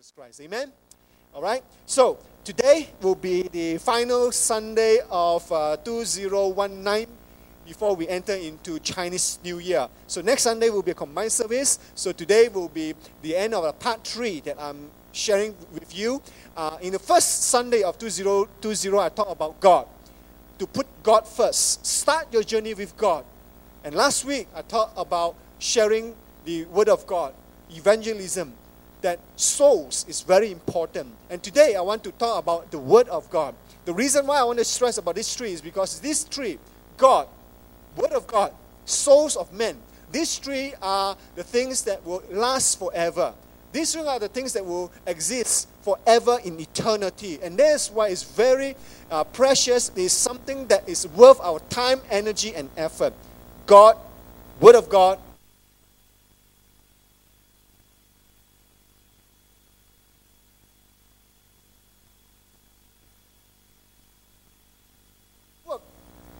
Jesus Christ. Amen? All right? So, today will be the final Sunday of uh, 2019 before we enter into Chinese New Year. So, next Sunday will be a combined service. So, today will be the end of a part three that I'm sharing with you. Uh, in the first Sunday of 2020, I talked about God. To put God first. Start your journey with God. And last week, I talked about sharing the Word of God, evangelism that souls is very important. And today I want to talk about the Word of God. The reason why I want to stress about this tree is because this tree, God, Word of God, souls of men, these three are the things that will last forever. These three are the things that will exist forever in eternity. And that's why it's very uh, precious. It's something that is worth our time, energy, and effort. God, Word of God,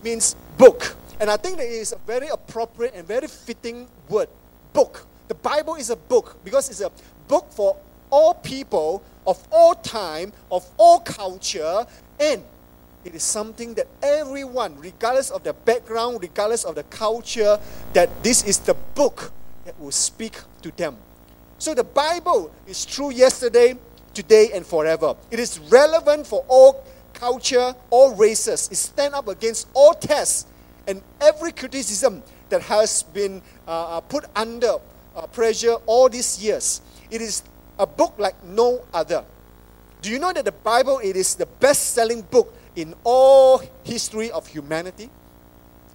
means book. And I think that is a very appropriate and very fitting word book. The Bible is a book because it's a book for all people of all time, of all culture, and it is something that everyone, regardless of their background, regardless of the culture, that this is the book that will speak to them. So the Bible is true yesterday, today, and forever. It is relevant for all culture, all races. It stands up against all tests and every criticism that has been uh, uh, put under uh, pressure all these years. It is a book like no other. Do you know that the Bible it is the best-selling book in all history of humanity?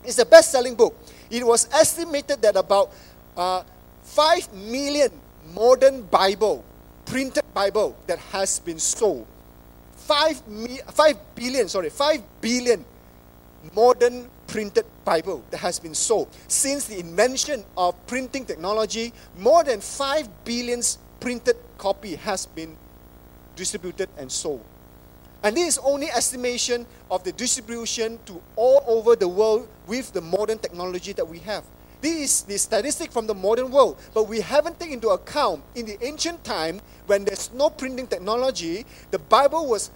It's the best-selling book. It was estimated that about uh, five million modern Bible, printed Bible, that has been sold 5, mi- 5 billion, sorry, 5 billion modern printed Bible that has been sold. Since the invention of printing technology, more than 5 billion printed copy has been distributed and sold. And this is only estimation of the distribution to all over the world with the modern technology that we have. This is the statistic from the modern world, but we haven't taken into account in the ancient time when there's no printing technology, the Bible was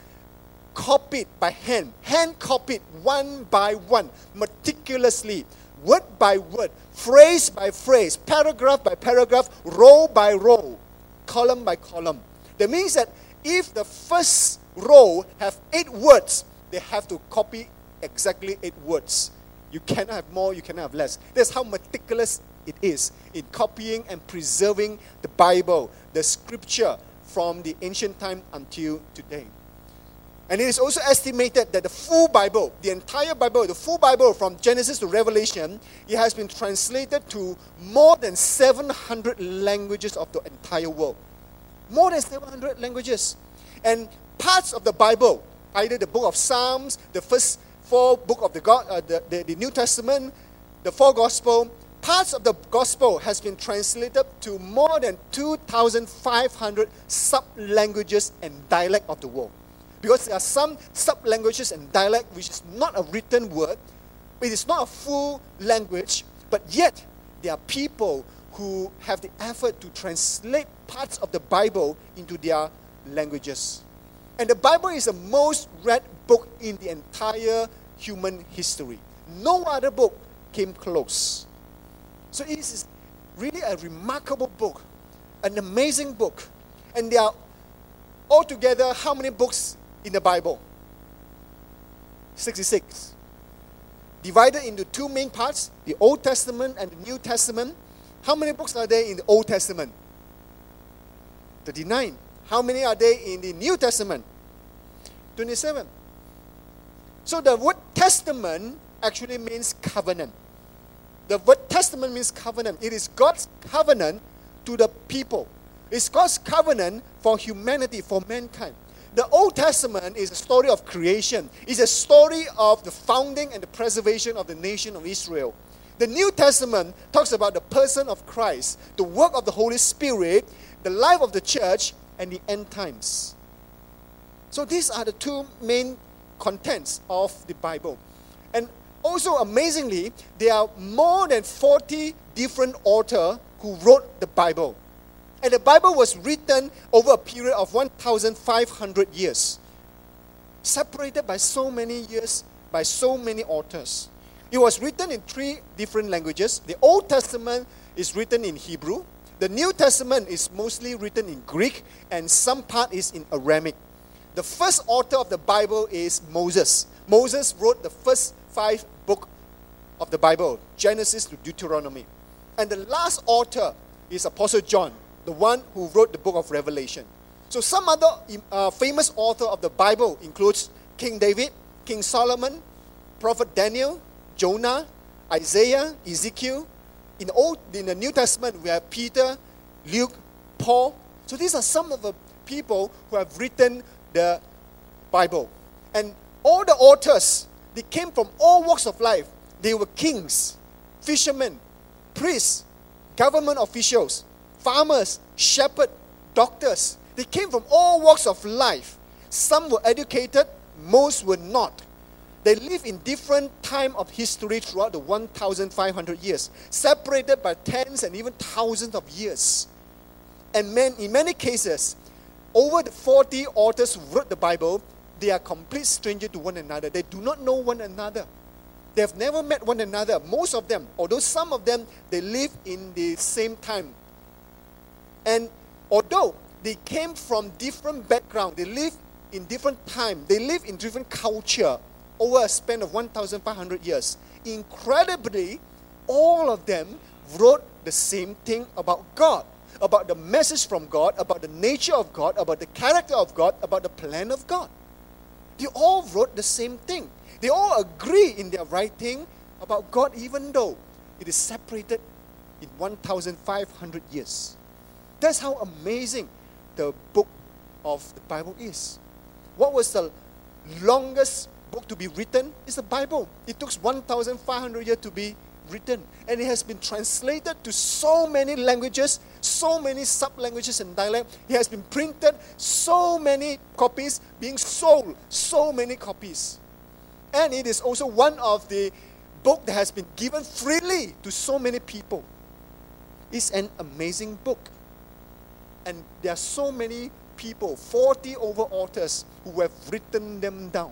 copied by hand, hand copied one by one, meticulously, word by word, phrase by phrase, paragraph by paragraph, row by row, column by column. That means that if the first row have eight words, they have to copy exactly eight words. You cannot have more, you cannot have less. That's how meticulous it is in copying and preserving the Bible, the scripture from the ancient time until today. And it is also estimated that the full Bible, the entire Bible, the full Bible from Genesis to Revelation, it has been translated to more than 700 languages of the entire world. More than 700 languages. And parts of the Bible, either the book of Psalms, the first four book of the, God, uh, the, the, the New Testament, the four gospel, parts of the gospel has been translated to more than 2,500 sub-languages and dialect of the world. Because there are some sub-languages and dialect which is not a written word, it is not a full language, but yet there are people who have the effort to translate parts of the Bible into their languages. And the Bible is the most read book in the entire human history. No other book came close. So it is really a remarkable book, an amazing book. And there are altogether how many books in the Bible? 66. Divided into two main parts the Old Testament and the New Testament. How many books are there in the Old Testament? 39. How many are there in the New Testament? 27. So the word testament actually means covenant. The word testament means covenant. It is God's covenant to the people. It's God's covenant for humanity, for mankind. The Old Testament is a story of creation. It's a story of the founding and the preservation of the nation of Israel. The New Testament talks about the person of Christ, the work of the Holy Spirit, the life of the church, and the end times. So these are the two main contents of the Bible. And also amazingly, there are more than 40 different authors who wrote the Bible. And the Bible was written over a period of 1,500 years, separated by so many years, by so many authors. It was written in three different languages. The Old Testament is written in Hebrew, the New Testament is mostly written in Greek, and some part is in Aramaic. The first author of the Bible is Moses. Moses wrote the first five book of the Bible, Genesis to Deuteronomy. And the last author is Apostle John, the one who wrote the book of Revelation. So some other uh, famous author of the Bible includes King David, King Solomon, Prophet Daniel, Jonah, Isaiah, Ezekiel. In the, Old, in the New Testament, we have Peter, Luke, Paul. So these are some of the people who have written the Bible. And all the authors, they came from all walks of life. They were kings, fishermen, priests, government officials, farmers, shepherds, doctors. They came from all walks of life. Some were educated, most were not. They lived in different time of history throughout the 1,500 years, separated by tens and even thousands of years. And man, in many cases, over the 40 authors who wrote the Bible, they are complete strangers to one another. They do not know one another. They have never met one another. Most of them, although some of them, they live in the same time. And although they came from different background, they live in different time, they live in different culture over a span of 1,500 years. Incredibly, all of them wrote the same thing about God, about the message from God, about the nature of God, about the character of God, about the plan of God. They all wrote the same thing. They all agree in their writing about God, even though it is separated in 1,500 years. That's how amazing the book of the Bible is. What was the longest book to be written is the Bible. It took 1,500 years to be written, and it has been translated to so many languages, so many sub languages and dialect. It has been printed, so many copies being sold, so many copies. And it is also one of the book that has been given freely to so many people. It's an amazing book. And there are so many people, 40 over authors, who have written them down.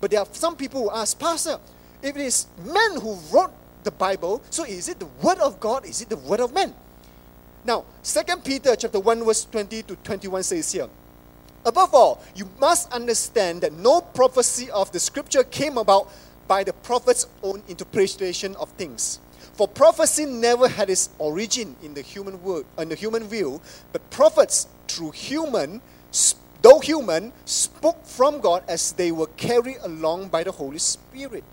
But there are some people who ask, Pastor, if it is men who wrote the Bible, so is it the word of God? Is it the word of men? Now, 2 Peter chapter 1, verse 20 to 21 says here, Above all, you must understand that no prophecy of the scripture came about by the prophet's own interpretation of things. For prophecy never had its origin in the human word, in the human view, but prophets through human though human, spoke from God as they were carried along by the Holy Spirit.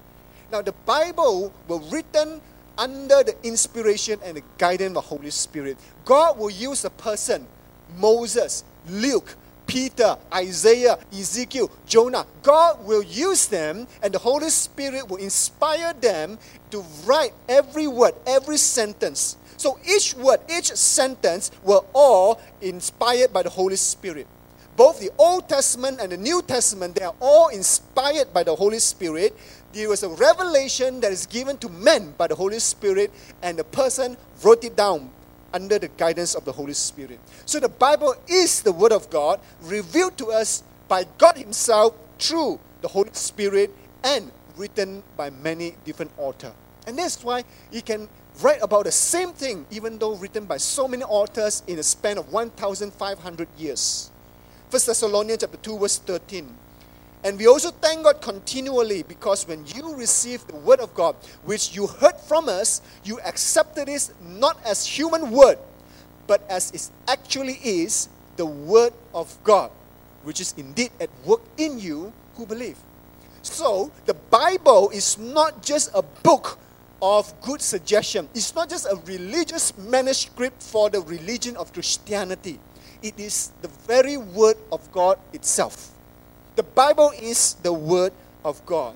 Now, the Bible was written under the inspiration and the guidance of the Holy Spirit. God will use a person, Moses, Luke, Peter, Isaiah, Ezekiel, Jonah. God will use them, and the Holy Spirit will inspire them to write every word, every sentence. So each word, each sentence were all inspired by the Holy Spirit both the Old Testament and the New Testament, they are all inspired by the Holy Spirit. There was a revelation that is given to men by the Holy Spirit, and the person wrote it down under the guidance of the Holy Spirit. So the Bible is the Word of God revealed to us by God Himself through the Holy Spirit and written by many different authors. And that's why you can write about the same thing, even though written by so many authors in a span of 1,500 years. 1 Thessalonians chapter 2, verse 13. And we also thank God continually because when you received the word of God, which you heard from us, you accepted it not as human word, but as it actually is the word of God, which is indeed at work in you who believe. So the Bible is not just a book of good suggestion. It's not just a religious manuscript for the religion of Christianity. It is the very word of God itself. The Bible is the word of God.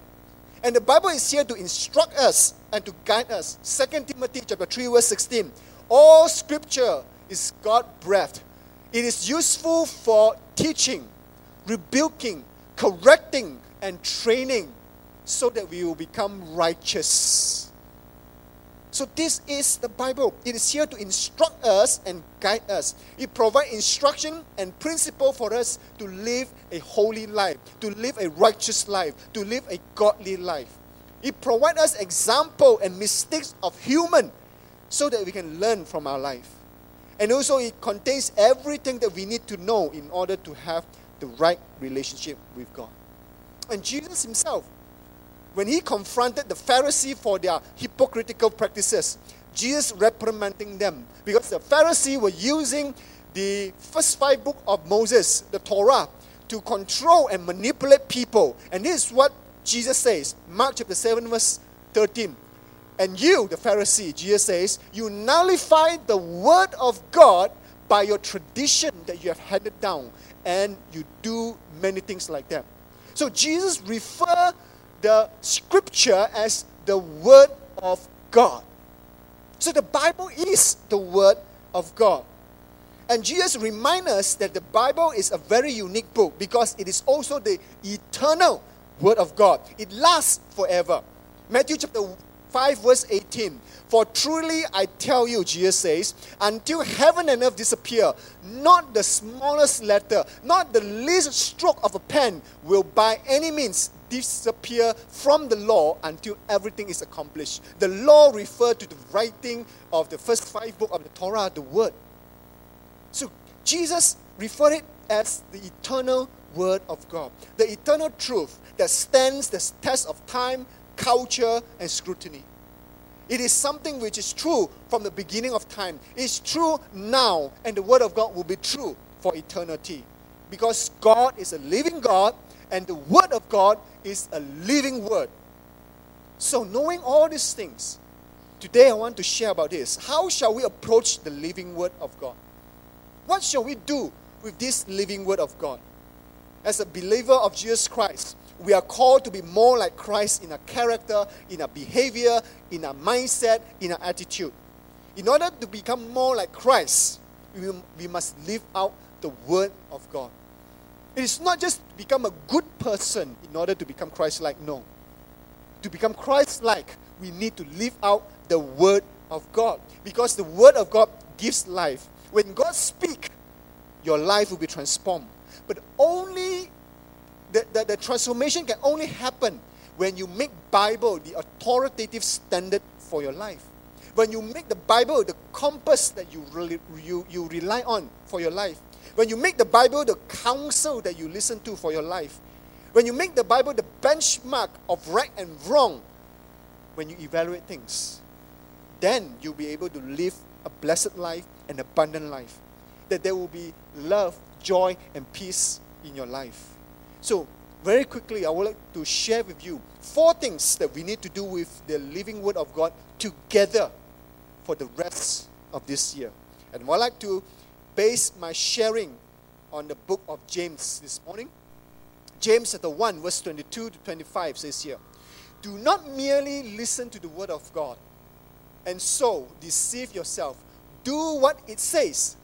And the Bible is here to instruct us and to guide us. 2 Timothy chapter 3, verse 16. All scripture is God breathed. It is useful for teaching, rebuking, correcting, and training so that we will become righteous. So this is the Bible. It is here to instruct us and guide us. It provides instruction and principle for us to live a holy life, to live a righteous life, to live a godly life. It provides us example and mistakes of human so that we can learn from our life. And also it contains everything that we need to know in order to have the right relationship with God. And Jesus himself when he confronted the Pharisee for their hypocritical practices, Jesus reprimanding them because the Pharisee were using the first five book of Moses, the Torah, to control and manipulate people. And this is what Jesus says, Mark chapter 7, verse 13. And you, the Pharisee, Jesus says, you nullify the word of God by your tradition that you have handed down, and you do many things like that. So Jesus refer the scripture as the word of God. So the Bible is the word of God. And Jesus reminds us that the Bible is a very unique book because it is also the eternal word of God. It lasts forever. Matthew chapter 5, verse 18. For truly I tell you, Jesus says, until heaven and earth disappear, not the smallest letter, not the least stroke of a pen will by any means disappear from the law until everything is accomplished. The law referred to the writing of the first five books of the Torah, the Word. So Jesus referred it as the eternal Word of God, the eternal truth that stands the test of time, culture, and scrutiny. It is something which is true from the beginning of time. It's true now, and the Word of God will be true for eternity. Because God is a living God, and the Word of God is a living Word. So, knowing all these things, today I want to share about this. How shall we approach the living Word of God? What shall we do with this living Word of God? As a believer of Jesus Christ, we are called to be more like Christ in our character, in our behavior, in our mindset, in our attitude. In order to become more like Christ, we, we must live out the Word of God. It is not just to become a good person in order to become Christ like. No. To become Christ like, we need to live out the Word of God. Because the Word of God gives life. When God speaks, your life will be transformed. But only the, the, the transformation can only happen when you make Bible the authoritative standard for your life. When you make the Bible the compass that you, really, you, you rely on for your life when you make the Bible the counsel that you listen to for your life, when you make the Bible the benchmark of right and wrong, when you evaluate things, then you'll be able to live a blessed life, an abundant life. That there will be love, joy, and peace in your life. So, very quickly, I would like to share with you four things that we need to do with the living Word of God together for the rest of this year. And I'd like to base my sharing on the book of James this morning. James chapter 1, verse 22 to 25 says here, Do not merely listen to the word of God and so deceive yourself. Do what it says.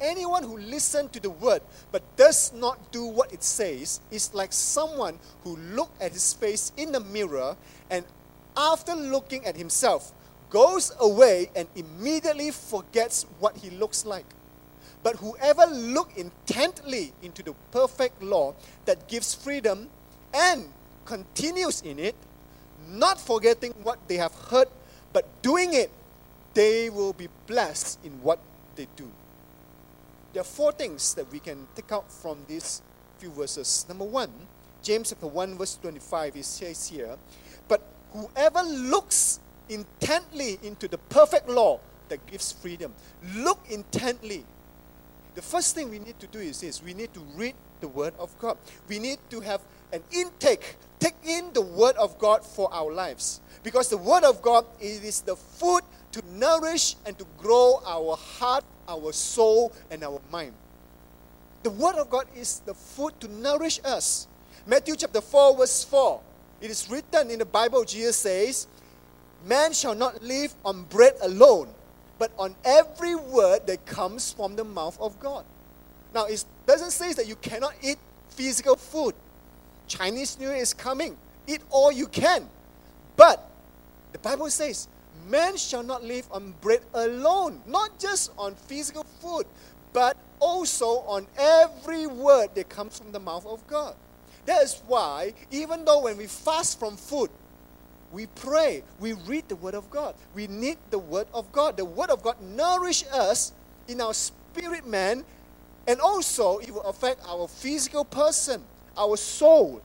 Anyone who listens to the word but does not do what it says is like someone who looked at his face in the mirror and after looking at himself goes away and immediately forgets what he looks like. But whoever look intently into the perfect law that gives freedom and continues in it, not forgetting what they have heard, but doing it, they will be blessed in what they do. There are four things that we can take out from these few verses. Number one, James chapter 1, verse 25, it says here, But whoever looks intently into the perfect law that gives freedom, look intently the first thing we need to do is this we need to read the Word of God. We need to have an intake, take in the Word of God for our lives. Because the Word of God it is the food to nourish and to grow our heart, our soul, and our mind. The Word of God is the food to nourish us. Matthew chapter 4, verse 4. It is written in the Bible, Jesus says, Man shall not live on bread alone, but on every word that comes from the mouth of God. Now, it doesn't say that you cannot eat physical food. Chinese New Year is coming. Eat all you can. But the Bible says, man shall not live on bread alone, not just on physical food, but also on every word that comes from the mouth of God. That is why, even though when we fast from food, we pray, we read the Word of God. We need the Word of God. The Word of God nourish us in our spirit man, and also it will affect our physical person, our soul.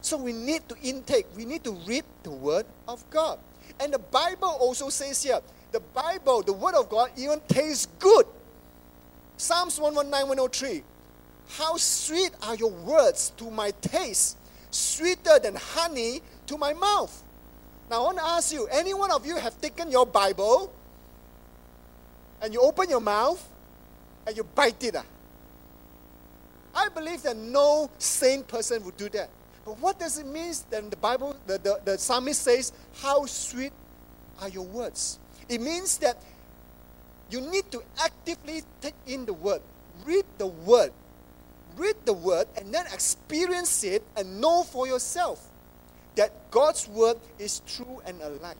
So we need to intake, we need to read the Word of God. And the Bible also says here, the Bible, the Word of God, even tastes good. Psalms 119, 103. How sweet are your words to my taste, sweeter than honey to my mouth. Now I want to ask you, any one of you have taken your Bible and you open your mouth and you bite it? Ah? I believe that no sane person would do that. But what does it mean that the Bible, the, the, the psalmist says, How sweet are your words? It means that you need to actively take in the word, read the word, read the word, and then experience it and know for yourself that God's word is true and alive.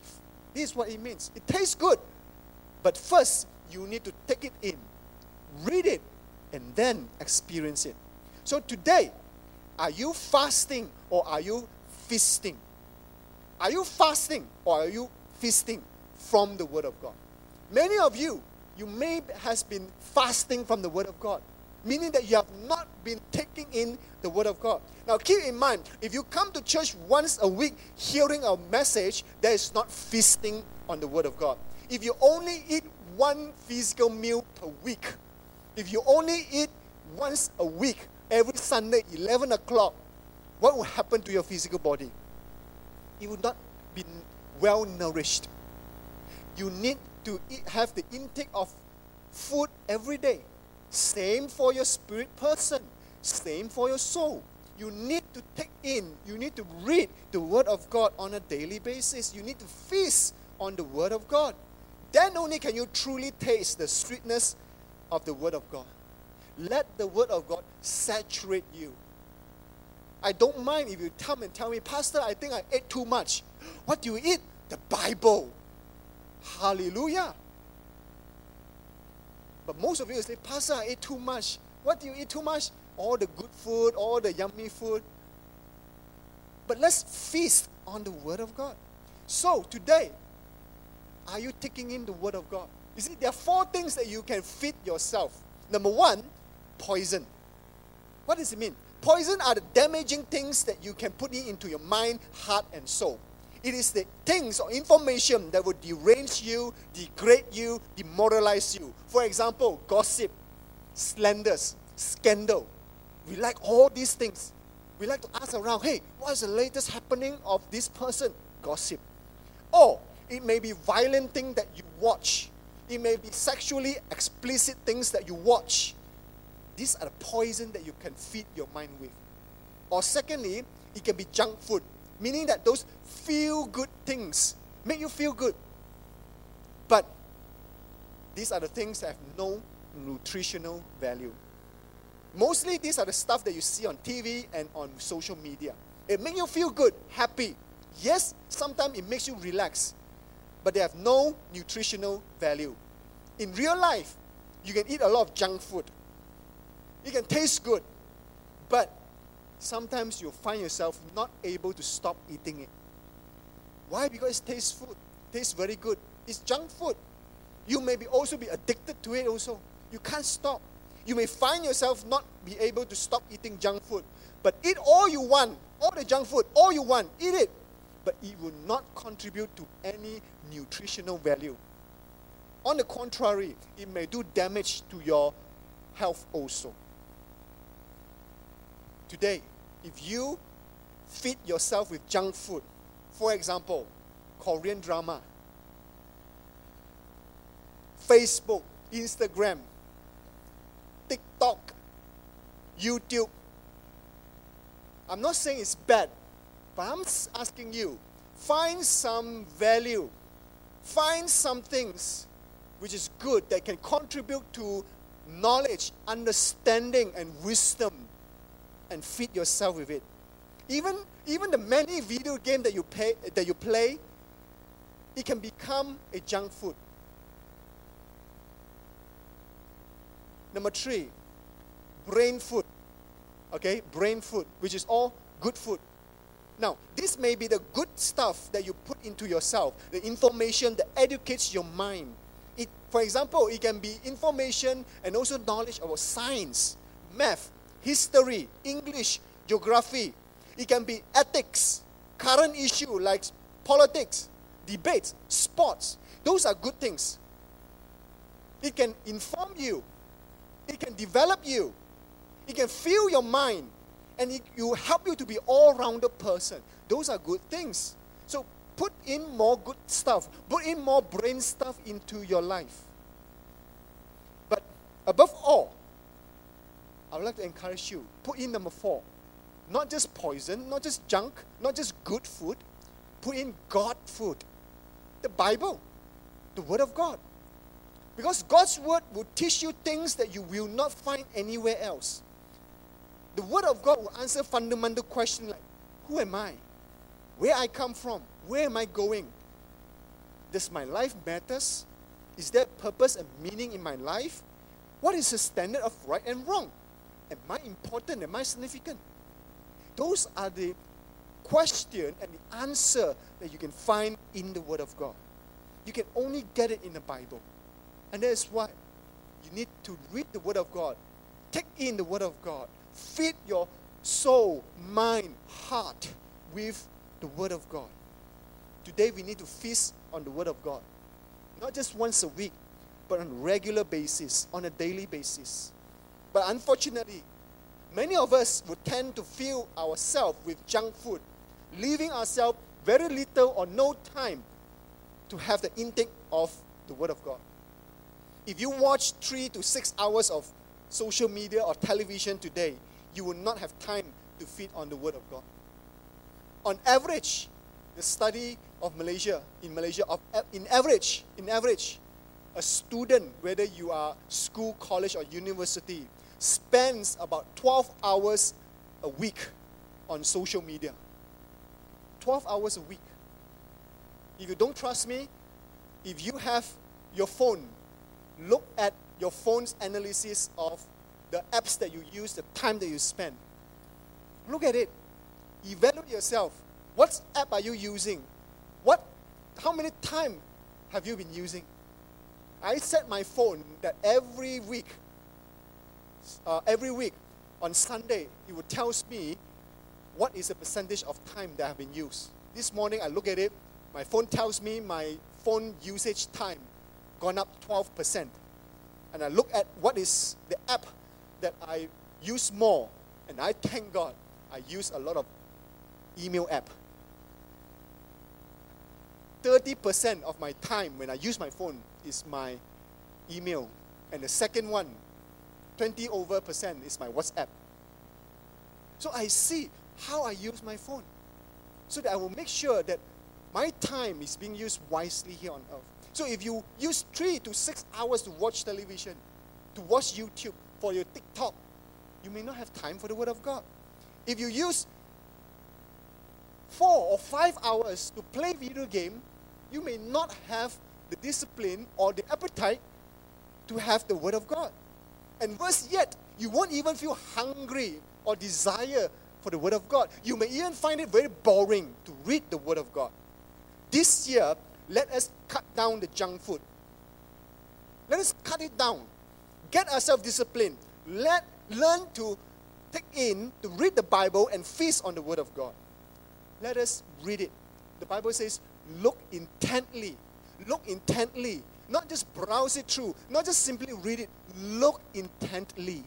This is what it means. It tastes good, but first you need to take it in, read it, and then experience it. So today, are you fasting or are you feasting? Are you fasting or are you feasting from the Word of God? Many of you, you may has been fasting from the Word of God, meaning that you have not been taking in the Word of God. Now, keep in mind, if you come to church once a week hearing a message, that is not feasting on the Word of God. If you only eat one physical meal per week, if you only eat once a week, every Sunday, 11 o'clock, what will happen to your physical body? It will not be well nourished. You need to eat, have the intake of food every day. Same for your spirit person, same for your soul. You need to take in, you need to read the Word of God on a daily basis. You need to feast on the Word of God. Then only can you truly taste the sweetness of the Word of God. Let the Word of God saturate you. I don't mind if you come and tell me, Pastor, I think I ate too much. What do you eat? The Bible. Hallelujah. But most of you say, Pastor, I ate too much. What do you eat too much? All the good food, all the yummy food. But let's feast on the Word of God. So today, are you taking in the Word of God? You see, there are four things that you can feed yourself. Number one, poison. What does it mean? Poison are the damaging things that you can put into your mind, heart, and soul. It is the things or information that will derange you, degrade you, demoralize you. For example, gossip, slanders, scandal. We like all these things. We like to ask around, hey, what is the latest happening of this person? Gossip. Or it may be violent thing that you watch. It may be sexually explicit things that you watch. These are the poison that you can feed your mind with. Or secondly, it can be junk food, meaning that those feel good things make you feel good. But these are the things that have no nutritional value. Mostly these are the stuff that you see on TV and on social media. It makes you feel good, happy. Yes, sometimes it makes you relax, but they have no nutritional value. In real life, you can eat a lot of junk food, it can taste good, but sometimes you'll find yourself not able to stop eating it. Why? Because it tastes food. Tastes very good. It's junk food. You may be also be addicted to it also. You can't stop. You may find yourself not be able to stop eating junk food. But eat all you want, all the junk food, all you want, eat it. But it will not contribute to any nutritional value. On the contrary, it may do damage to your health also today, if you feed yourself with junk food, for example, Korean drama, Facebook, Instagram, TikTok, YouTube, I'm not saying it's bad, but I'm asking you find some value, find some things which is good that can contribute to knowledge, understanding, and wisdom and feed yourself with it. Even, even the many video game that you, that you play, it can become a junk food. Number three, brain food. Okay, brain food, which is all good food. Now, this may be the good stuff that you put into yourself, the information that educates your mind. It, for example, it can be information and also knowledge about science, math, history, English, geography. It can be ethics, current issue like politics, debates, sports. Those are good things. It can inform you. It can develop you. It can fill your mind and it will help you to be all-rounded person. Those are good things. So put in more good stuff. Put in more brain stuff into your life. But above all, I would like to encourage you, put in number four. Not just poison, not just junk, not just good food. Put in God food. The Bible, the Word of God. Because God's Word will teach you things that you will not find anywhere else the Word of God will answer fundamental questions like Who am I? Where I come from? Where am I going? Does my life matters? Is there purpose and meaning in my life? What is the standard of right and wrong? Am I important? Am I significant? Those are the question and the answer that you can find in the Word of God. You can only get it in the Bible. And that is why you need to read the Word of God, take in the Word of God, Feed your soul, mind, heart with the Word of God. Today we need to feast on the Word of God. Not just once a week, but on a regular basis, on a daily basis. But unfortunately, many of us would tend to fill ourselves with junk food, leaving ourselves very little or no time to have the intake of the Word of God. If you watch three to six hours of social media or television today, you will not have time to feed on the Word of God. On average, the study of Malaysia, in Malaysia, of, in average, in average, a student, whether you are school, college, or university, spends about 12 hours a week on social media. 12 hours a week. If you don't trust me, if you have your phone, look at your phone's analysis of the apps that you use, the time that you spend. Look at it. Evaluate yourself. What app are you using? What, how many time have you been using? I set my phone that every week, uh, every week on Sunday, it would tells me what is the percentage of time that have been used. This morning I look at it, my phone tells me my phone usage time gone up 12% and I look at what is the app that I use more, and I thank God I use a lot of email app. 30% of my time when I use my phone is my email. And the second one, 20 over percent, is my WhatsApp. So I see how I use my phone so that I will make sure that my time is being used wisely here on earth. So if you use three to six hours to watch television, to watch YouTube, for your TikTok, you may not have time for the Word of God. If you use four or five hours to play video game, you may not have the discipline or the appetite to have the Word of God. And worse yet, you won't even feel hungry or desire for the Word of God. You may even find it very boring to read the Word of God. This year, let us cut down the junk food. Let us cut it down. Get ourselves disciplined. Let learn to take in, to read the Bible and feast on the Word of God. Let us read it. The Bible says, look intently. Look intently. Not just browse it through, not just simply read it. Look intently.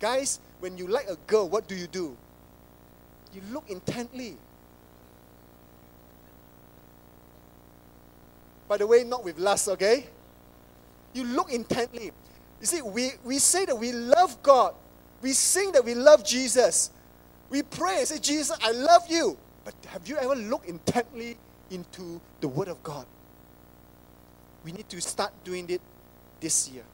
Guys, when you like a girl, what do you do? You look intently. By the way, not with lust, okay? You look intently. You see, we, we say that we love God. We sing that we love Jesus. We pray and say, Jesus, I love you. But have you ever looked intently into the Word of God? We need to start doing it this year.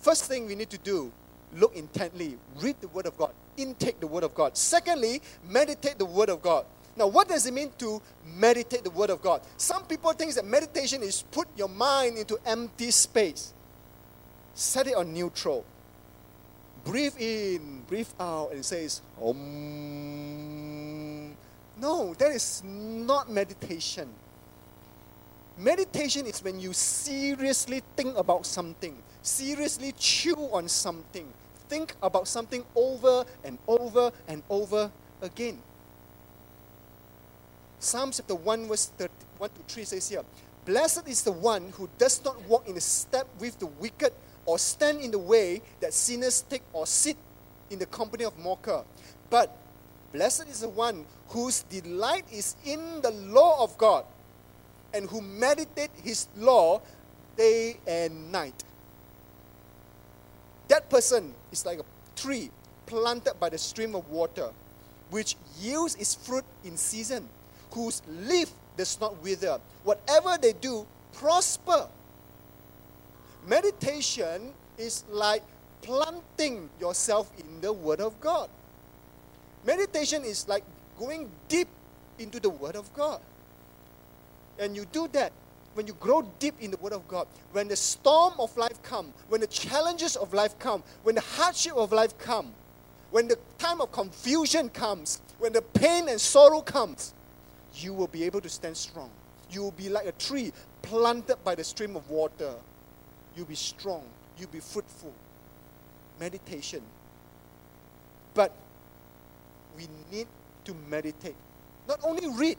First thing we need to do, look intently, read the Word of God, intake the Word of God. Secondly, meditate the Word of God. Now, what does it mean to meditate the Word of God? Some people think that meditation is put your mind into empty space. Set it on neutral. Breathe in, breathe out, and it says, Om. No, that is not meditation. Meditation is when you seriously think about something, seriously chew on something, think about something over and over and over again. Psalm chapter 1, verse 30, 1 to 3 says here, Blessed is the one who does not walk in the step with the wicked, or stand in the way that sinners take, or sit in the company of mocker. But blessed is the one whose delight is in the law of God, and who meditate his law day and night. That person is like a tree planted by the stream of water, which yields its fruit in season, whose leaf does not wither. Whatever they do, prosper. Meditation is like planting yourself in the Word of God. Meditation is like going deep into the Word of God. And you do that when you grow deep in the Word of God, when the storm of life come, when the challenges of life come, when the hardship of life come, when the time of confusion comes, when the pain and sorrow comes, you will be able to stand strong. You will be like a tree planted by the stream of water. You'll be strong. You'll be fruitful. Meditation. But we need to meditate. Not only read,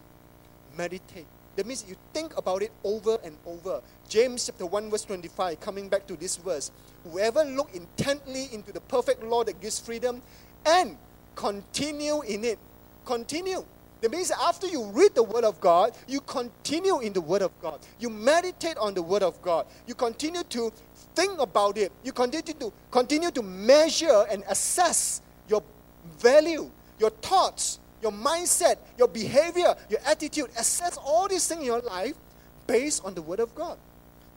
meditate. That means you think about it over and over. James chapter 1, verse 25, coming back to this verse. Whoever look intently into the perfect law that gives freedom and continue in it. Continue. That means after you read the Word of God, you continue in the Word of God. You meditate on the Word of God. You continue to think about it. You continue to continue to measure and assess your value, your thoughts, your mindset, your behavior, your attitude. Assess all these things in your life based on the Word of God.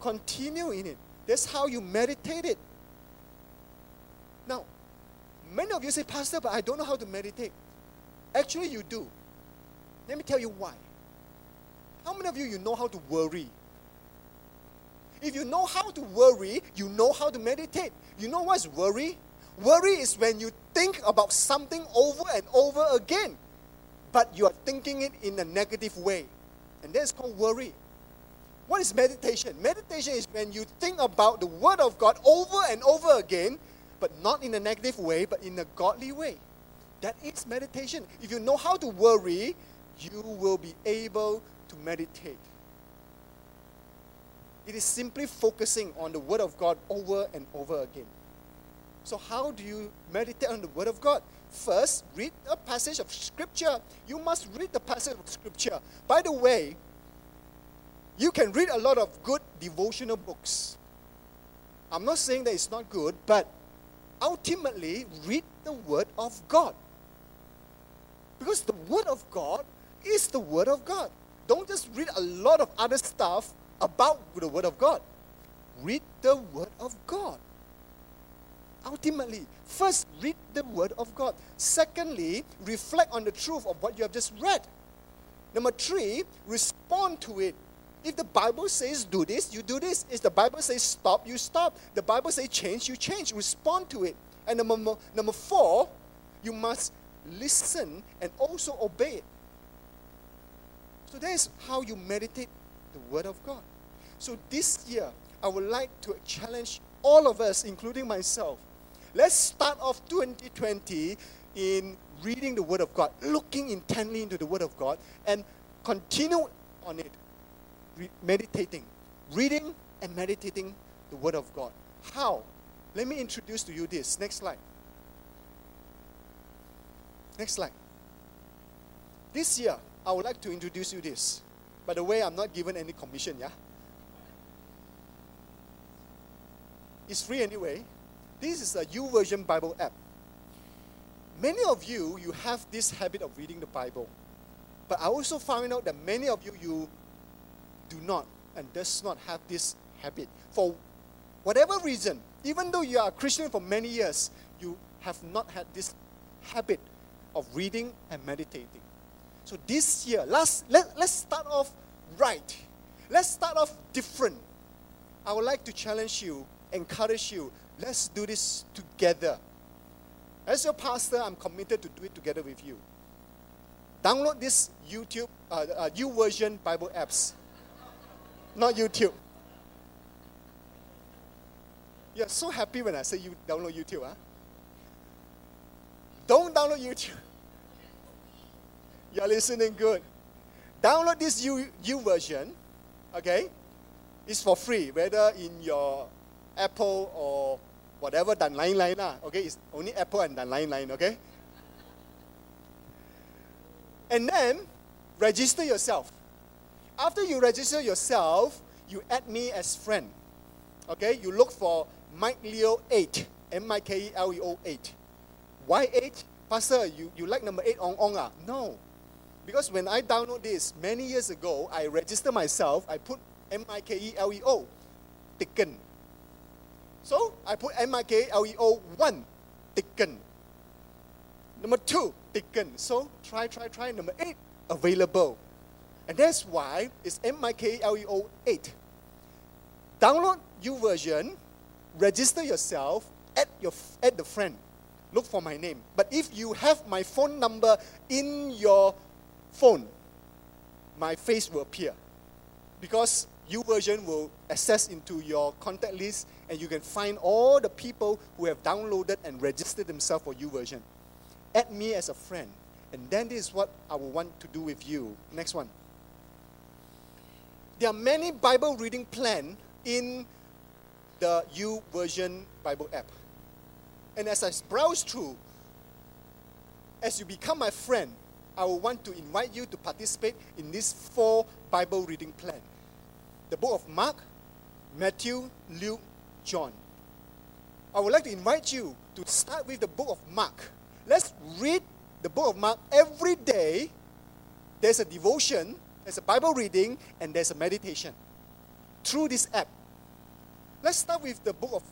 Continue in it. That's how you meditate it. Now, many of you say, Pastor, but I don't know how to meditate. Actually, you do. Let me tell you why. How many of you you know how to worry? If you know how to worry, you know how to meditate. You know what's worry? Worry is when you think about something over and over again, but you are thinking it in a negative way. And that's called worry. What is meditation? Meditation is when you think about the Word of God over and over again, but not in a negative way, but in a godly way. That is meditation. If you know how to worry, you will be able to meditate. It is simply focusing on the Word of God over and over again. So, how do you meditate on the Word of God? First, read a passage of Scripture. You must read the passage of Scripture. By the way, you can read a lot of good devotional books. I'm not saying that it's not good, but ultimately, read the Word of God. Because the Word of God is the Word of God. Don't just read a lot of other stuff about the Word of God. Read the Word of God. Ultimately, first read the Word of God. Secondly, reflect on the truth of what you have just read. Number three, respond to it. If the Bible says do this, you do this. If the Bible says stop, you stop. The Bible says change, you change. Respond to it. And number, number four, you must listen and also obey it. So that is how you meditate the Word of God. So this year, I would like to challenge all of us, including myself. Let's start off 2020 in reading the Word of God, looking intently into the Word of God, and continue on it, re- meditating, reading and meditating the Word of God. How? Let me introduce to you this. Next slide. Next slide. This year, I would like to introduce you this. By the way, I'm not given any commission, yeah? It's free anyway. This is a YouVersion Bible app. Many of you, you have this habit of reading the Bible. But I also found out that many of you, you do not and does not have this habit. For whatever reason, even though you are a Christian for many years, you have not had this habit of reading and meditating. So this year, last, let, let's start off right. Let's start off different. I would like to challenge you, encourage you. Let's do this together. As your pastor, I'm committed to do it together with you. Download this YouTube, uh, uh, YouVersion Bible apps. Not YouTube. You're so happy when I say you download YouTube, huh? Don't download YouTube. You're listening good. Download this U, version, okay? It's for free, whether in your Apple or whatever dan line line. Okay, it's only Apple and dan line line. Okay. And then register yourself. After you register yourself, you add me as friend. Okay, you look for Mike Leo 8, M I K E L E O 8. Why 8? Pastor, you, you like number 8 on on ah? No. Because when I download this many years ago, I register myself, I put M I K E L E O, taken. So I put M I K L E O 1, taken. Number 2, taken. So try, try, try. Number 8, available. And that's why it's M I K L E O 8. Download YouVersion, register yourself, add, your, add the friend. Look for my name. But if you have my phone number in your phone, my face will appear. Because YouVersion will access into your contact list and you can find all the people who have downloaded and registered themselves for YouVersion. Add me as a friend. And then this is what I will want to do with you. Next one. There are many Bible reading plan in the YouVersion Bible app. And as I browse through, as you become my friend, I will want to invite you to participate in this four Bible reading plan. The book of Mark, Matthew, Luke, John. I would like to invite you to start with the book of Mark. Let's read the book of Mark every day. There's a devotion, there's a Bible reading, and there's a meditation through this app. Let's start with the book of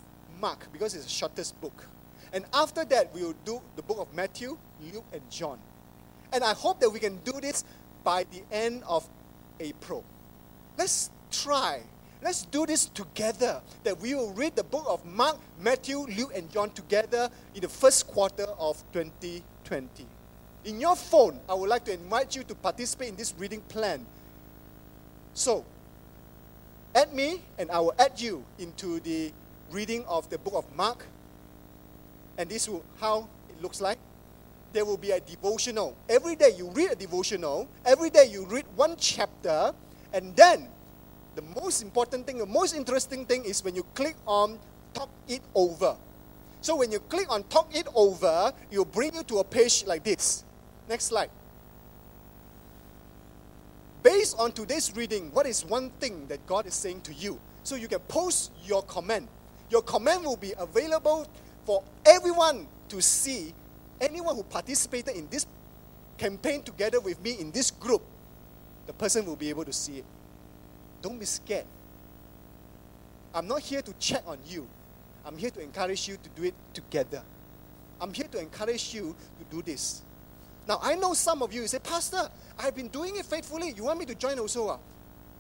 Mark because it's the shortest book. And after that, we will do the book of Matthew, Luke, and John. And I hope that we can do this by the end of April. Let's try. Let's do this together. That we will read the book of Mark, Matthew, Luke, and John together in the first quarter of 2020. In your phone, I would like to invite you to participate in this reading plan. So, add me, and I will add you into the reading of the book of Mark. And this will how it looks like. There will be a devotional. Every day you read a devotional. Every day you read one chapter, and then the most important thing, the most interesting thing is when you click on Talk It Over. So when you click on Talk It Over, it will bring you to a page like this. Next slide. Based on today's reading, what is one thing that God is saying to you? So you can post your comment. Your comment will be available for everyone to see. Anyone who participated in this campaign together with me in this group, the person will be able to see it. Don't be scared. I'm not here to check on you. I'm here to encourage you to do it together. I'm here to encourage you to do this. Now, I know some of you say, Pastor, I've been doing it faithfully. You want me to join also? Uh?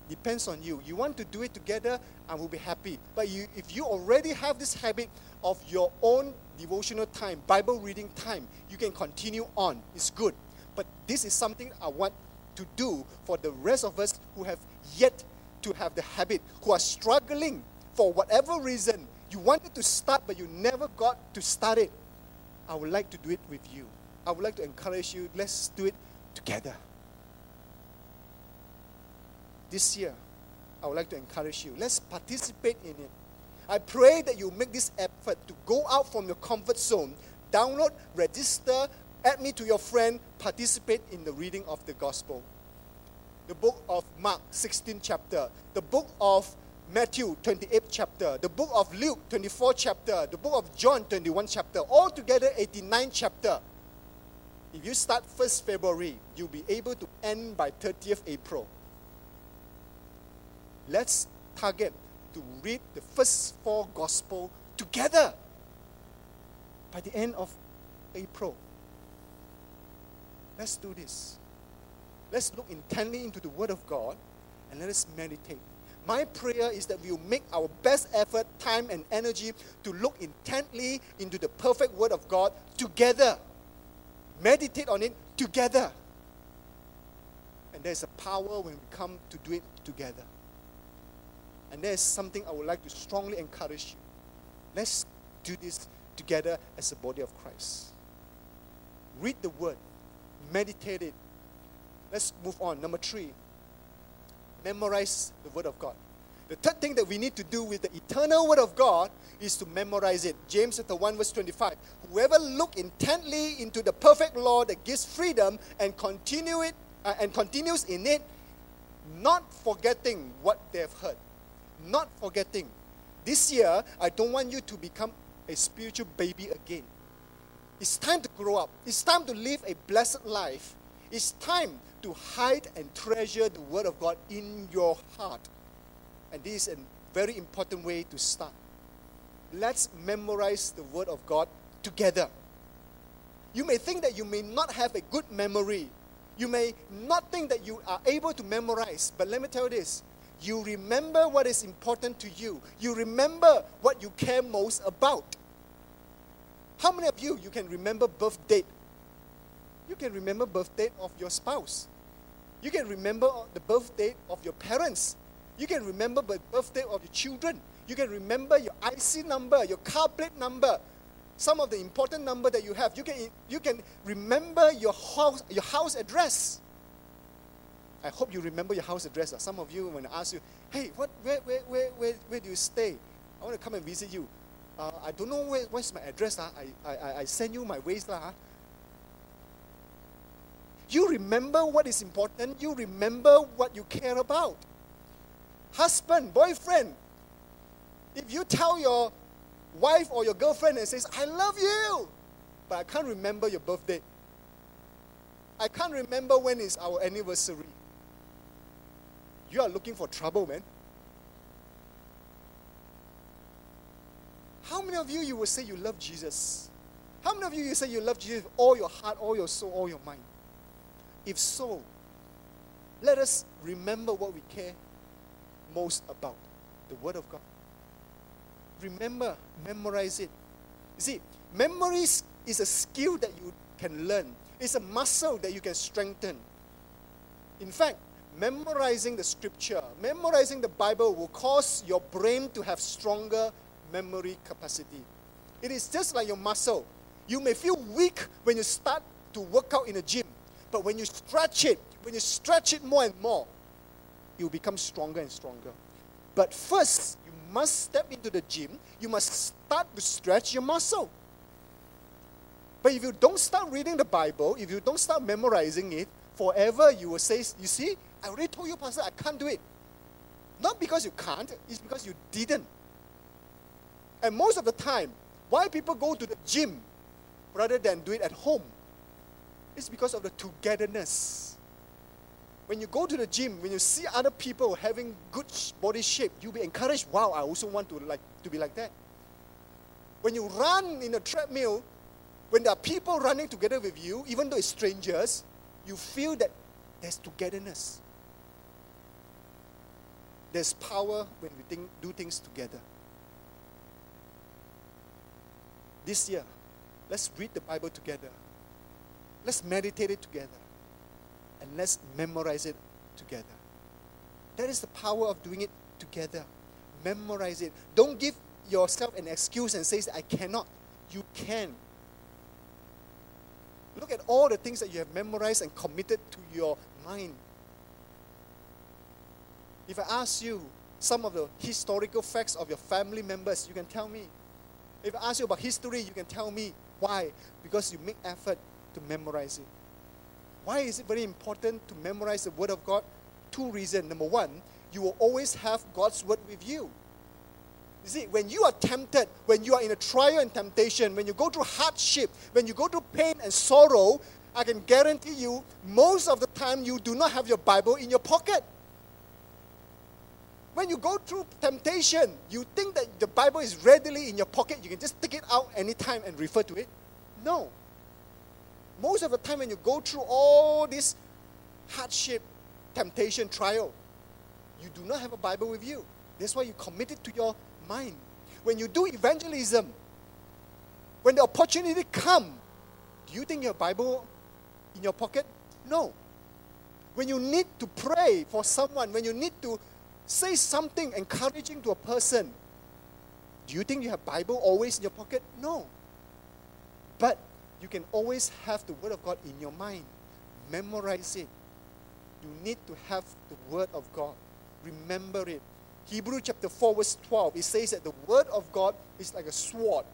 Depends on you. You want to do it together, I will be happy. But you, if you already have this habit of your own devotional time, Bible reading time, you can continue on. It's good. But this is something I want to do for the rest of us who have yet to have the habit, who are struggling for whatever reason. You wanted to start, but you never got to start it. I would like to do it with you. I would like to encourage you. Let's do it together. This year, I would like to encourage you. Let's participate in it. I pray that you make this effort to go out from your comfort zone, download, register, add me to your friend, participate in the reading of the gospel the book of Mark, 16 chapter, the book of Matthew, 28th chapter, the book of Luke, 24th chapter, the book of John, 21 chapter, altogether 89 chapter. If you start 1st February, you'll be able to end by 30th April. Let's target to read the first four gospel together by the end of April. Let's do this. Let's look intently into the Word of God and let us meditate. My prayer is that we will make our best effort, time, and energy to look intently into the perfect Word of God together. Meditate on it together. And there's a power when we come to do it together. And there's something I would like to strongly encourage you. Let's do this together as a body of Christ. Read the Word, meditate it. Let's move on. Number three, memorize the Word of God. The third thing that we need to do with the eternal Word of God is to memorize it. James chapter 1, verse 25. Whoever look intently into the perfect law that gives freedom and continue it uh, and continues in it, not forgetting what they have heard. Not forgetting. This year, I don't want you to become a spiritual baby again. It's time to grow up. It's time to live a blessed life. It's time to hide and treasure the Word of God in your heart. And this is a very important way to start. Let's memorize the Word of God together. You may think that you may not have a good memory. You may not think that you are able to memorize, but let me tell you this you remember what is important to you. You remember what you care most about. How many of you you can remember birth date? You can remember birth date of your spouse. You can remember the birth date of your parents. You can remember the birth date of your children. You can remember your IC number, your car plate number, some of the important number that you have. You can, you can remember your house, your house address. I hope you remember your house address. Some of you, when I ask you, hey, what, where, where, where, where, where do you stay? I want to come and visit you. Uh, I don't know where, where's my address. Uh. I, I, I send you my Waze. Uh. You remember what is important. You remember what you care about. Husband, boyfriend, if you tell your wife or your girlfriend and says, I love you, but I can't remember your birthday. I can't remember when is our anniversary. You are looking for trouble, man. How many of you you will say you love Jesus? How many of you you say you love Jesus all your heart, all your soul, all your mind? If so, let us remember what we care most about the Word of God. Remember, memorize it. You see, memory is a skill that you can learn, it's a muscle that you can strengthen. In fact, memorizing the scripture, memorizing the Bible will cause your brain to have stronger memory capacity. It is just like your muscle. You may feel weak when you start to work out in a gym, but when you stretch it, when you stretch it more and more, you become stronger and stronger. But first, you must step into the gym, you must start to stretch your muscle. But if you don't start reading the Bible, if you don't start memorizing it, forever you will say, You see, I already told you, Pastor, I can't do it. Not because you can't, it's because you didn't. And most of the time, why people go to the gym rather than do it at home? It's because of the togetherness. When you go to the gym, when you see other people having good body shape, you'll be encouraged, wow, I also want to like to be like that. When you run in a treadmill, when there are people running together with you, even though it's strangers, you feel that there's togetherness. There's power when we think, do things together. this year, let's read the Bible together. Let's meditate it together. And let's memorize it together. That is the power of doing it together. Memorize it. Don't give yourself an excuse and say, I cannot. You can. Look at all the things that you have memorized and committed to your mind. If I ask you some of the historical facts of your family members, you can tell me. If I ask you about history, you can tell me why. Because you make effort to memorize it. Why is it very important to memorize the Word of God? Two reasons. Number one, you will always have God's Word with you. You see, when you are tempted, when you are in a trial and temptation, when you go through hardship, when you go through pain and sorrow, I can guarantee you, most of the time you do not have your Bible in your pocket. When you go through temptation, you think that the Bible is readily in your pocket, you can just take it out anytime and refer to it. No. Most of the time, when you go through all this hardship, temptation, trial, you do not have a Bible with you. That's why you commit it to your mind. When you do evangelism, when the opportunity come, do you think your Bible in your pocket? No. When you need to pray for someone, when you need to say something encouraging to a person, do you think you have Bible always in your pocket? No. But you can always have the Word of God in your mind. Memorize it. You need to have the Word of God. Remember it. Hebrew chapter 4, verse 12, it says that the Word of God is like a sword.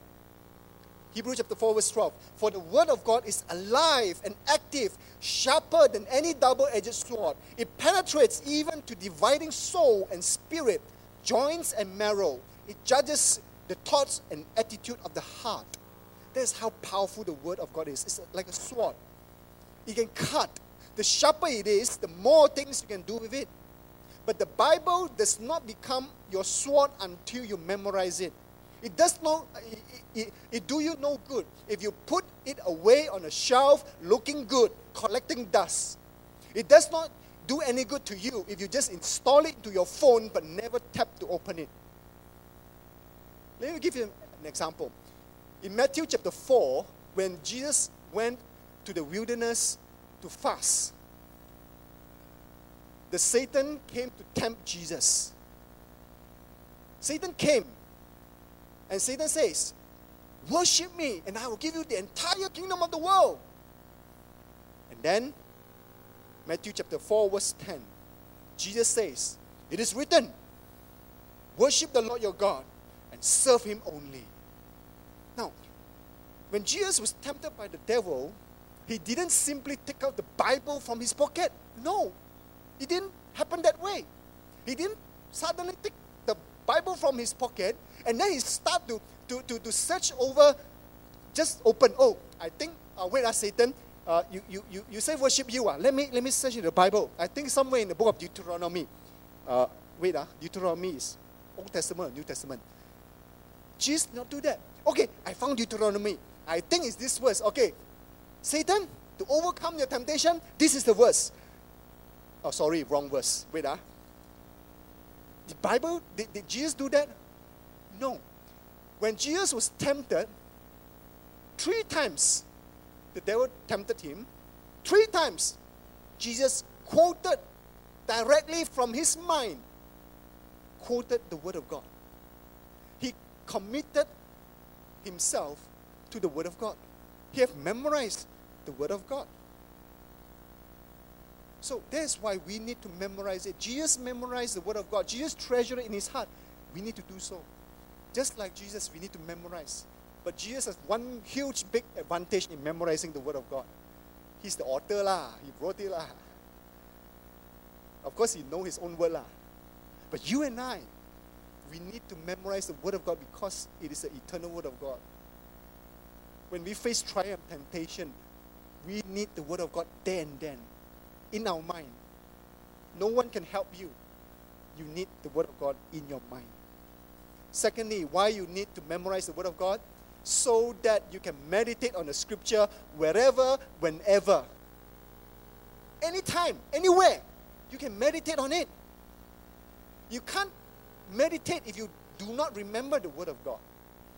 Hebrew chapter 4, verse 12. For the Word of God is alive and active, sharper than any double edged sword. It penetrates even to dividing soul and spirit, joints and marrow. It judges the thoughts and attitude of the heart. That's how powerful the Word of God is. It's like a sword. It can cut. The sharper it is, the more things you can do with it. But the Bible does not become your sword until you memorize it. It does not, it, it, it, do you no good if you put it away on a shelf looking good, collecting dust. It does not do any good to you if you just install it into your phone but never tap to open it. Let me give you an example. In Matthew chapter 4, when Jesus went to the wilderness to fast, the Satan came to tempt Jesus. Satan came and Satan says, Worship me, and I will give you the entire kingdom of the world. And then, Matthew chapter 4, verse 10, Jesus says, It is written, Worship the Lord your God and serve him only. Now, when Jesus was tempted by the devil, he didn't simply take out the Bible from his pocket. No, it didn't happen that way. He didn't suddenly take the Bible from his pocket and then he start to, to, to, to search over, just open. Oh, I think, uh, wait, uh, Satan, uh, you, you, you, you say worship you. Uh. Let, me, let me search in the Bible. I think somewhere in the book of Deuteronomy. Uh, wait, uh, Deuteronomy is Old Testament or New Testament. Jesus not do that. Okay, I found Deuteronomy. I think it's this verse. Okay, Satan, to overcome your temptation, this is the verse. Oh, sorry, wrong verse. Wait, ah. The Bible, did, did Jesus do that? No. When Jesus was tempted, three times the devil tempted him. Three times Jesus quoted directly from his mind, quoted the Word of God. He committed himself to the Word of God. He have memorized the Word of God. So that's why we need to memorize it. Jesus memorized the Word of God. Jesus treasured it in his heart. We need to do so. Just like Jesus, we need to memorize. But Jesus has one huge big advantage in memorizing the Word of God. He's the author lah. He wrote it lah. Of course, he know his own word lah. But you and I, we need to memorize the Word of God because it is the eternal Word of God. When we face trial and temptation, we need the Word of God then and then in our mind. No one can help you. You need the Word of God in your mind. Secondly, why you need to memorize the Word of God? So that you can meditate on the Scripture wherever, whenever. Anytime, anywhere, you can meditate on it. You can't meditate if you do not remember the Word of God.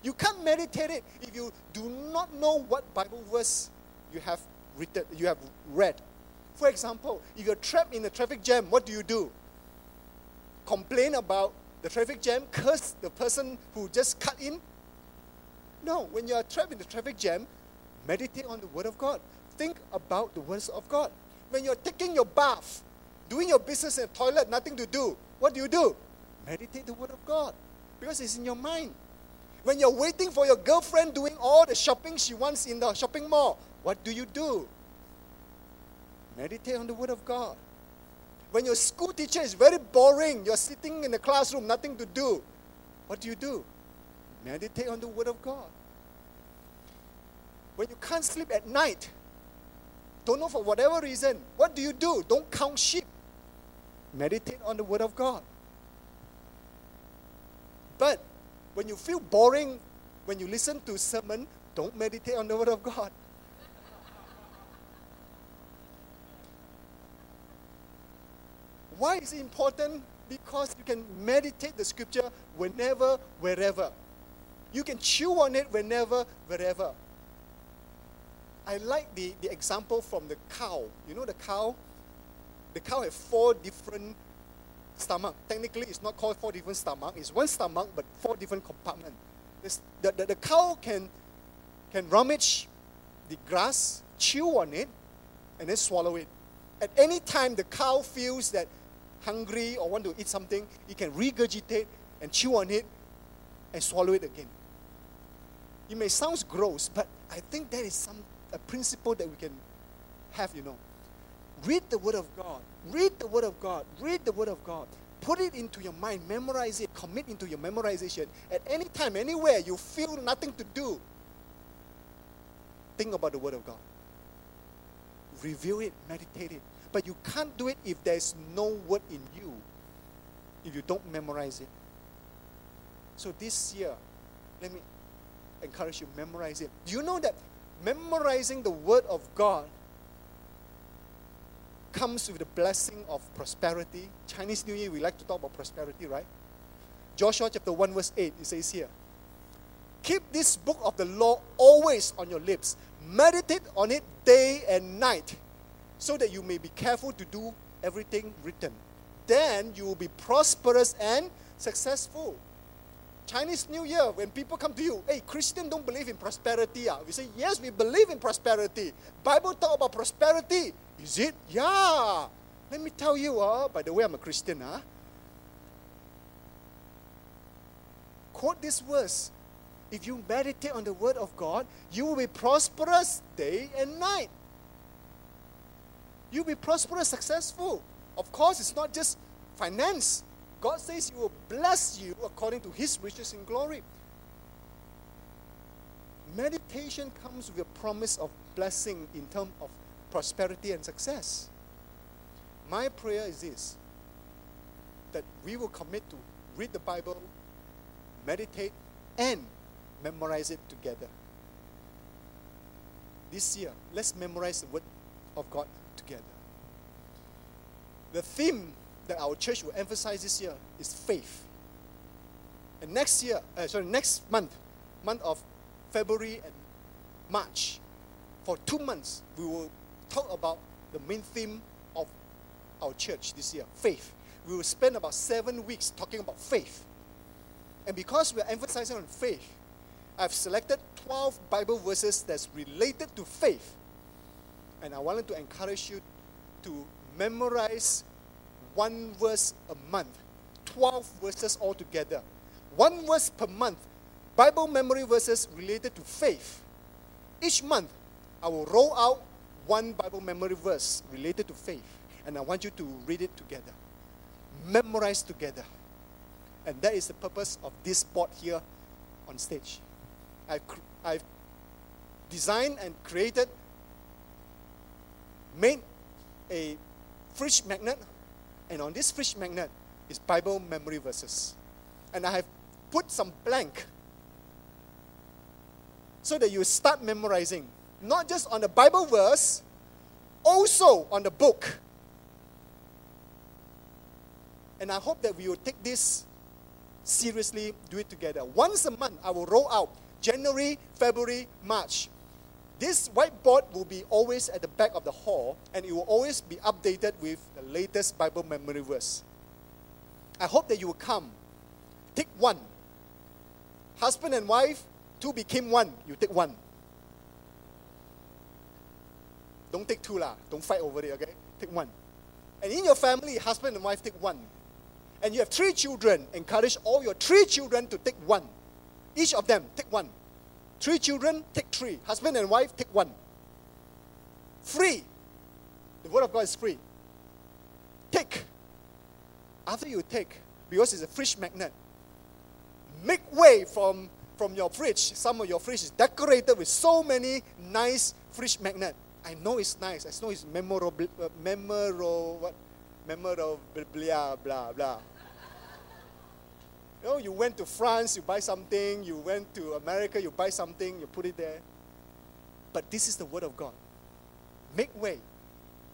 You can't meditate it if you do not know what Bible verse you have written, you have read. For example, if you're trapped in a traffic jam, what do you do? Complain about the traffic jam, curse the person who just cut in? No, when you are trapped in the traffic jam, meditate on the Word of God. Think about the words of God. When you're taking your bath, doing your business in the toilet, nothing to do, what do you do? Meditate the Word of God because it's in your mind. When you're waiting for your girlfriend doing all the shopping she wants in the shopping mall, what do you do? Meditate on the Word of God. When your school teacher is very boring, you're sitting in the classroom, nothing to do, what do you do? Meditate on the Word of God. When you can't sleep at night, don't know for whatever reason, what do you do? Don't count sheep. Meditate on the Word of God. But when you feel boring, when you listen to sermon, don't meditate on the Word of God. Why is it important? Because you can meditate the scripture whenever, wherever. You can chew on it whenever, wherever. I like the, the example from the cow. You know the cow? The cow has four different stomach. Technically, it's not called four different stomach. It's one stomach, but four different compartments. The, the, the cow can, can rummage the grass, chew on it, and then swallow it. At any time the cow feels that hungry or want to eat something, it can regurgitate and chew on it and swallow it again. It may sound gross, but I think that is some a principle that we can have, you know. Read the Word of God. Read the Word of God. Read the Word of God. Put it into your mind. Memorize it. Commit into your memorization. At any time, anywhere, you feel nothing to do. Think about the Word of God. Review it. Meditate it. But you can't do it if there's no Word in you, if you don't memorize it. So this year, let me encourage you, memorize it. Do you know that memorizing the Word of God comes with the blessing of prosperity. Chinese New Year, we like to talk about prosperity, right? Joshua chapter 1, verse 8, it says here Keep this book of the law always on your lips, meditate on it day and night, so that you may be careful to do everything written. Then you will be prosperous and successful. Chinese New Year, when people come to you, hey, Christian don't believe in prosperity. Ah. We say, yes, we believe in prosperity. Bible talk about prosperity. Is it? Yeah. Let me tell you, uh, by the way, I'm a Christian. Huh? Quote this verse. If you meditate on the word of God, you will be prosperous day and night. You'll be prosperous, successful. Of course, it's not just finance. God says He will bless you according to His riches in glory. Meditation comes with a promise of blessing in terms of prosperity and success. My prayer is this that we will commit to read the Bible, meditate, and memorize it together. This year, let's memorize the Word of God together. The theme that our church will emphasize this year is faith. And next year, uh, sorry, next month, month of February and March, for two months, we will talk about the main theme of our church this year faith. We will spend about seven weeks talking about faith. And because we're emphasizing on faith, I've selected 12 Bible verses that's related to faith. And I wanted to encourage you to memorize one verse a month, 12 verses altogether. One verse per month, Bible memory verses related to faith. Each month, I will roll out one Bible memory verse related to faith, and I want you to read it together, memorize together. And that is the purpose of this board here on stage. I've, I've designed and created, made a fridge magnet and on this fridge magnet is Bible memory verses. And I have put some blank so that you start memorizing. Not just on the Bible verse, also on the book. And I hope that we will take this seriously, do it together. Once a month, I will roll out January, February, March. This whiteboard will be always at the back of the hall and it will always be updated with the latest Bible memory verse. I hope that you will come. Take one. Husband and wife, two became one. You take one. Don't take two lah. Don't fight over it, okay? Take one. And in your family, husband and wife take one. And you have three children. Encourage all your three children to take one. Each of them take one. Three children, take three. Husband and wife, take one. Free. The word of God is free. Take. After you take, because it's a fridge magnet, make way from, from your fridge. Some of your fridge is decorated with so many nice fridge magnet. I know it's nice. I know it's memorable, uh, memorable, what? Memorable, blah, blah, blah. You know, you went to France, you buy something, you went to America, you buy something, you put it there. But this is the word of God. Make way.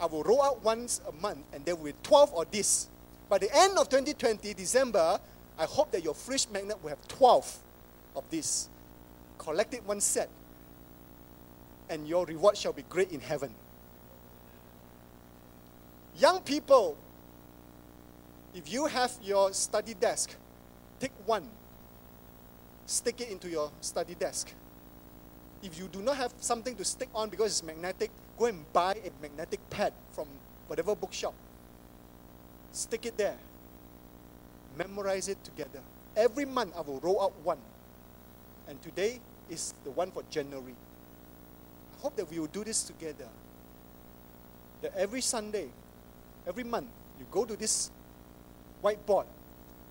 I will roll out once a month, and there will be 12 of this. By the end of 2020, December, I hope that your fridge magnet will have 12 of this. Collect it one set, and your reward shall be great in heaven. Young people, if you have your study desk, take one, stick it into your study desk. If you do not have something to stick on because it's magnetic, go and buy a magnetic pad from whatever bookshop. Stick it there. Memorize it together. Every month I will roll out one. And today is the one for January. I hope that we will do this together. That every Sunday, every month, you go to this whiteboard,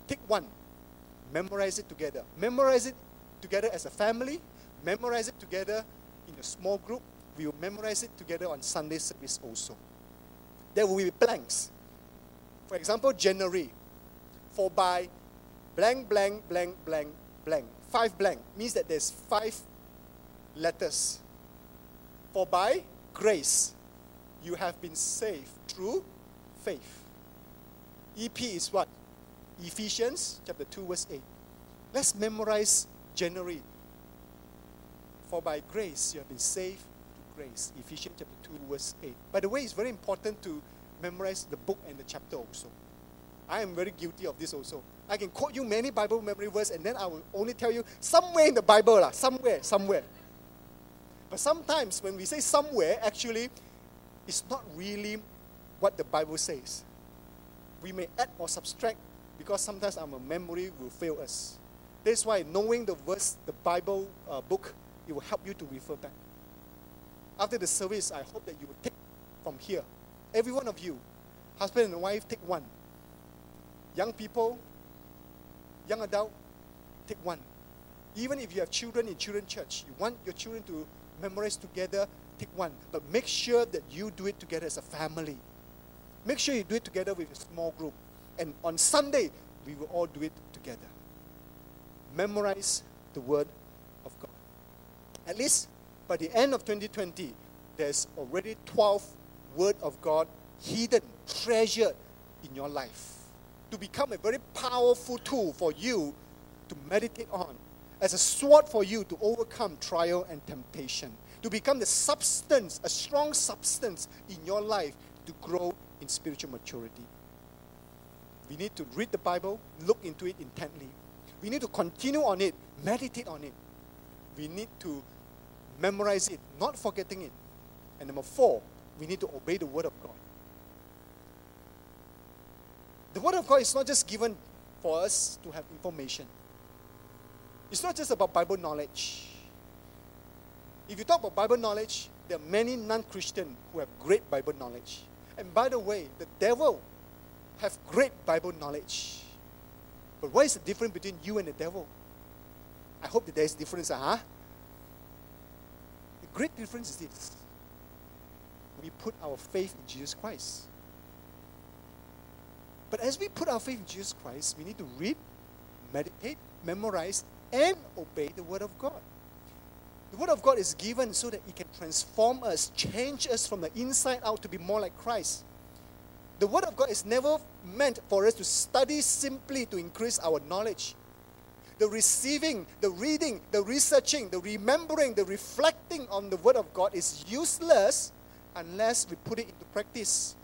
take one, memorize it together. Memorize it together as a family, memorize it together in a small group. We will memorize it together on Sunday service also. There will be blanks. For example, January, for by blank, blank, blank, blank, blank. Five blank means that there's five letters. For by grace, you have been saved through faith. EP is what? Ephesians chapter 2, verse 8. Let's memorize January. For by grace you have been saved through grace. Ephesians chapter 2, verse 8. By the way, it's very important to memorize the book and the chapter also. I am very guilty of this also. I can quote you many Bible memory verses and then I will only tell you somewhere in the Bible, lah, somewhere, somewhere. But sometimes when we say somewhere, actually, it's not really what the Bible says. We may add or subtract because sometimes our memory will fail us. That's why knowing the verse, the Bible uh, book, it will help you to refer back. After the service, I hope that you will take from here Every one of you, husband and wife, take one. Young people, young adult, take one. Even if you have children in children church, you want your children to memorize together, take one. But make sure that you do it together as a family. Make sure you do it together with a small group. And on Sunday, we will all do it together. Memorize the Word of God. At least by the end of 2020, there's already 12 Word of God hidden, treasured in your life to become a very powerful tool for you to meditate on, as a sword for you to overcome trial and temptation, to become the substance, a strong substance in your life to grow in spiritual maturity. We need to read the Bible, look into it intently. We need to continue on it, meditate on it. We need to memorize it, not forgetting it. And number four, we need to obey the Word of God. The Word of God is not just given for us to have information, it's not just about Bible knowledge. If you talk about Bible knowledge, there are many non Christian who have great Bible knowledge. And by the way, the devil have great Bible knowledge. But what is the difference between you and the devil? I hope that there is difference, ah, huh? The great difference is this we put our faith in Jesus Christ. But as we put our faith in Jesus Christ, we need to read, meditate, memorize, and obey the Word of God. The Word of God is given so that it can transform us, change us from the inside out to be more like Christ. The Word of God is never meant for us to study simply to increase our knowledge. The receiving, the reading, the researching, the remembering, the reflecting on the Word of God is useless unless we put it into practice.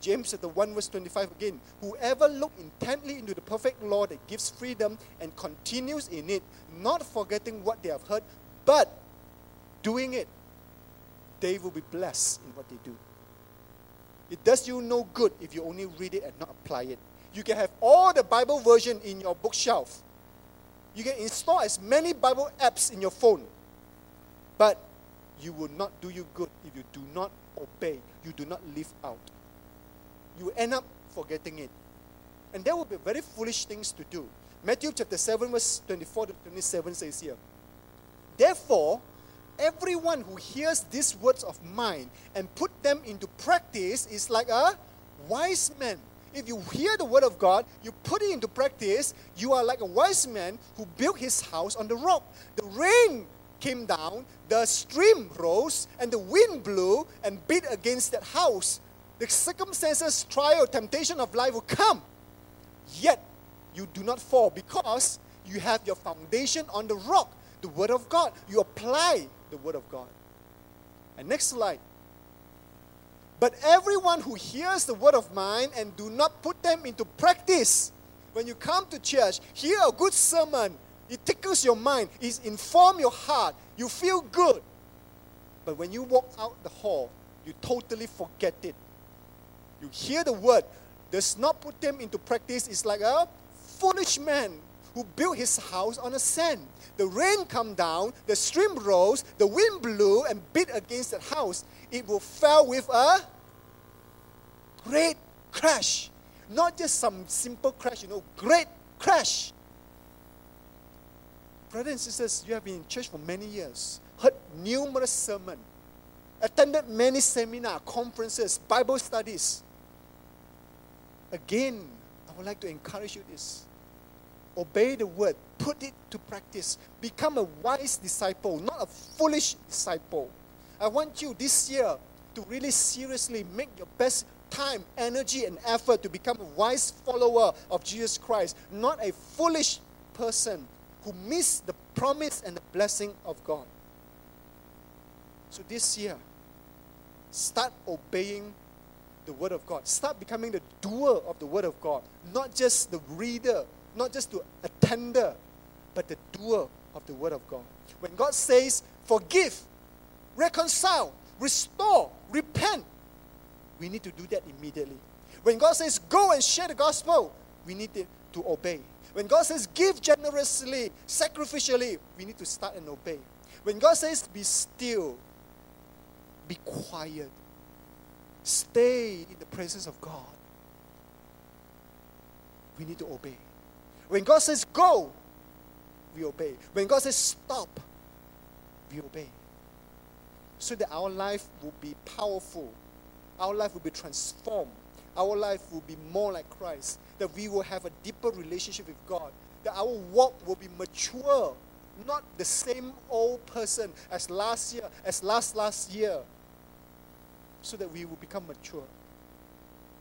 James chapter 1 verse 25 again. Whoever look intently into the perfect law that gives freedom and continues in it, not forgetting what they have heard, but doing it, they will be blessed in what they do. It does you no good if you only read it and not apply it. You can have all the Bible version in your bookshelf. You can install as many Bible apps in your phone. But you will not do you good if you do not obey, you do not live out. You end up forgetting it. And there will be very foolish things to do. Matthew chapter 7, verse 24 to 27 says here, Therefore, everyone who hears these words of mine and put them into practice is like a wise man. If you hear the word of God, you put it into practice, you are like a wise man who built his house on the rock. The rain came down, the stream rose, and the wind blew and beat against that house. The circumstances, trial, temptation of life will come. Yet you do not fall because you have your foundation on the rock, the Word of God. You apply the Word of God. And next slide. But everyone who hears the word of mine and do not put them into practice, when you come to church, hear a good sermon, it tickles your mind, it informs your heart, you feel good. But when you walk out the hall, you totally forget it. You hear the word, does not put them into practice, it's like a foolish man who built his house on a sand. The rain come down, the stream rose, the wind blew and beat against that house. It will fall with a great crash. Not just some simple crash, you know, great crash. Brothers and sisters, you have been in church for many years, heard numerous sermons, attended many seminars, conferences, Bible studies. Again, I would like to encourage you this obey the word, put it to practice, become a wise disciple, not a foolish disciple. I want you this year to really seriously make your best time, energy, and effort to become a wise follower of Jesus Christ, not a foolish person who missed the promise and the blessing of God. So this year, start obeying the Word of God. Start becoming the doer of the Word of God, not just the reader not just to attender, but the doer of the word of God. When God says, forgive, reconcile, restore, repent, we need to do that immediately. When God says, go and share the gospel, we need to, to obey. When God says, give generously, sacrificially, we need to start and obey. When God says, be still, be quiet, stay in the presence of God, we need to obey. When God says go, we obey. When God says stop, we obey. So that our life will be powerful, our life will be transformed, our life will be more like Christ, that we will have a deeper relationship with God, that our walk will be mature, not the same old person as last year, as last last year, so that we will become mature.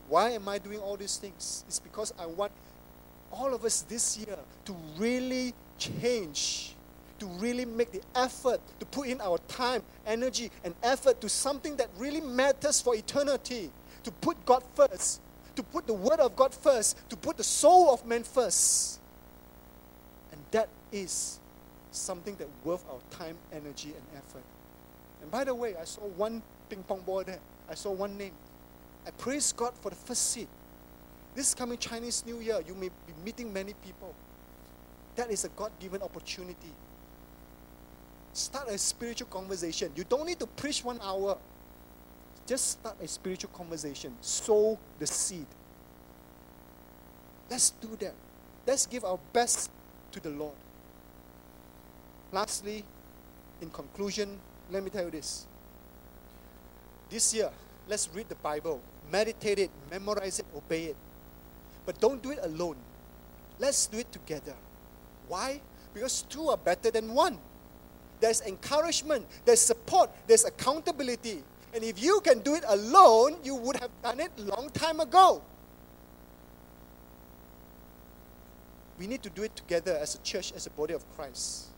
Why am I doing all these things? It's because I want all of us this year to really change, to really make the effort to put in our time, energy, and effort to something that really matters for eternity, to put God first, to put the Word of God first, to put the soul of man first. And that is something that worth our time, energy, and effort. And by the way, I saw one ping pong ball there. I saw one name. I praise God for the first seat. This coming Chinese New Year, you may be meeting many people. That is a God given opportunity. Start a spiritual conversation. You don't need to preach one hour. Just start a spiritual conversation. Sow the seed. Let's do that. Let's give our best to the Lord. Lastly, in conclusion, let me tell you this. This year, let's read the Bible, meditate it, memorize it, obey it. But don't do it alone. Let's do it together. Why? Because two are better than one. There's encouragement, there's support, there's accountability. And if you can do it alone, you would have done it long time ago. We need to do it together as a church, as a body of Christ.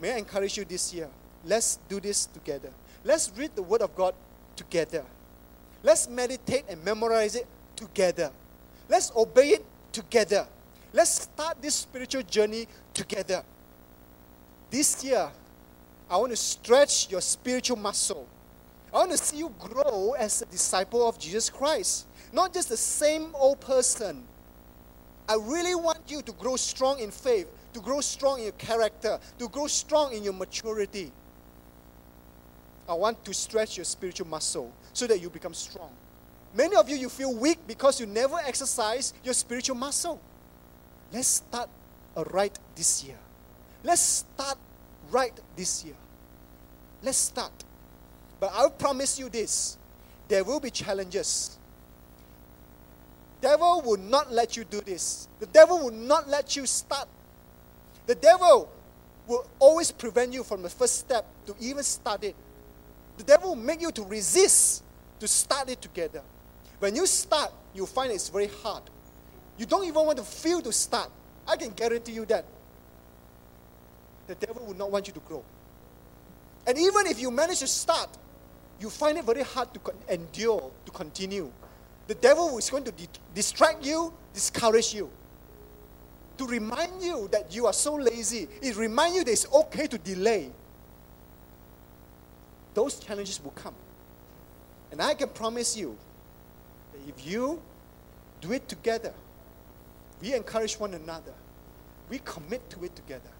May I encourage you this year? Let's do this together. Let's read the Word of God together. Let's meditate and memorize it together. Let's obey it together. Let's start this spiritual journey together. This year, I want to stretch your spiritual muscle. I want to see you grow as a disciple of Jesus Christ, not just the same old person. I really want you to grow strong in faith, to grow strong in your character, to grow strong in your maturity. I want to stretch your spiritual muscle so that you become strong. Many of you, you feel weak because you never exercise your spiritual muscle. Let's start right this year. Let's start right this year. Let's start. But I'll promise you this there will be challenges. The devil will not let you do this. The devil will not let you start. The devil will always prevent you from the first step to even start it. The devil will make you to resist to start it together. When you start, you find it's very hard. You don't even want to feel to start. I can guarantee you that. The devil will not want you to grow. And even if you manage to start, you find it very hard to endure, to continue. The devil is going to di- distract you, discourage you, to remind you that you are so lazy. It reminds you that it's okay to delay. Those challenges will come. And I can promise you if you do it together, we encourage one another, we commit to it together.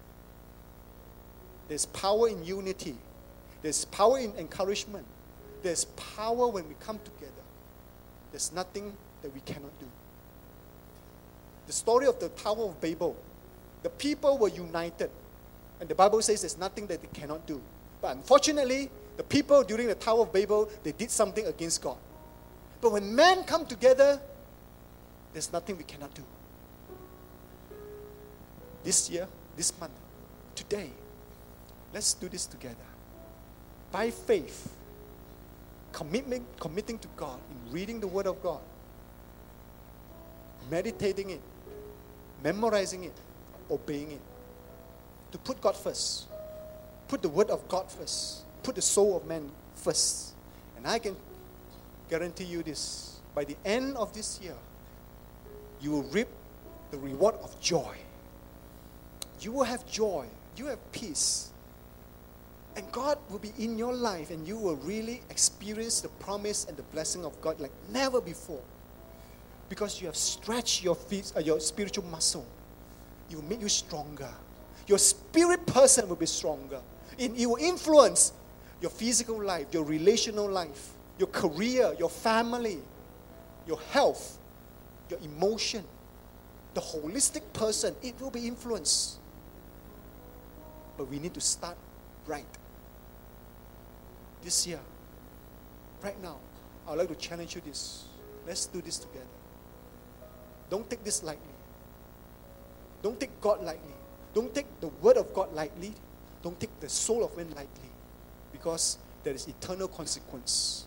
There's power in unity, there's power in encouragement, there's power when we come together. There's nothing that we cannot do. The story of the Tower of Babel, the people were united. And the Bible says there's nothing that they cannot do. But unfortunately, the people during the Tower of Babel, they did something against God. But when men come together, there's nothing we cannot do. This year, this month, today, let's do this together. By faith, commitment, committing to God, in reading the Word of God, meditating it, memorizing it, obeying it. To put God first, put the Word of God first, put the soul of man first. And I can guarantee you this by the end of this year, you will reap the reward of joy. You will have joy, you have peace, and God will be in your life, and you will really experience the promise and the blessing of God like never before. Because you have stretched your, feet, uh, your spiritual muscle. It will make you stronger. Your spirit person will be stronger. It, it will influence your physical life, your relational life, your career, your family, your health, your emotion. The holistic person, it will be influenced. But we need to start right this year, right now, I would like to challenge you this. Let's do this together. Don't take this lightly. Don't take God lightly. Don't take the word of God lightly. Don't take the soul of man lightly. Because there is eternal consequence.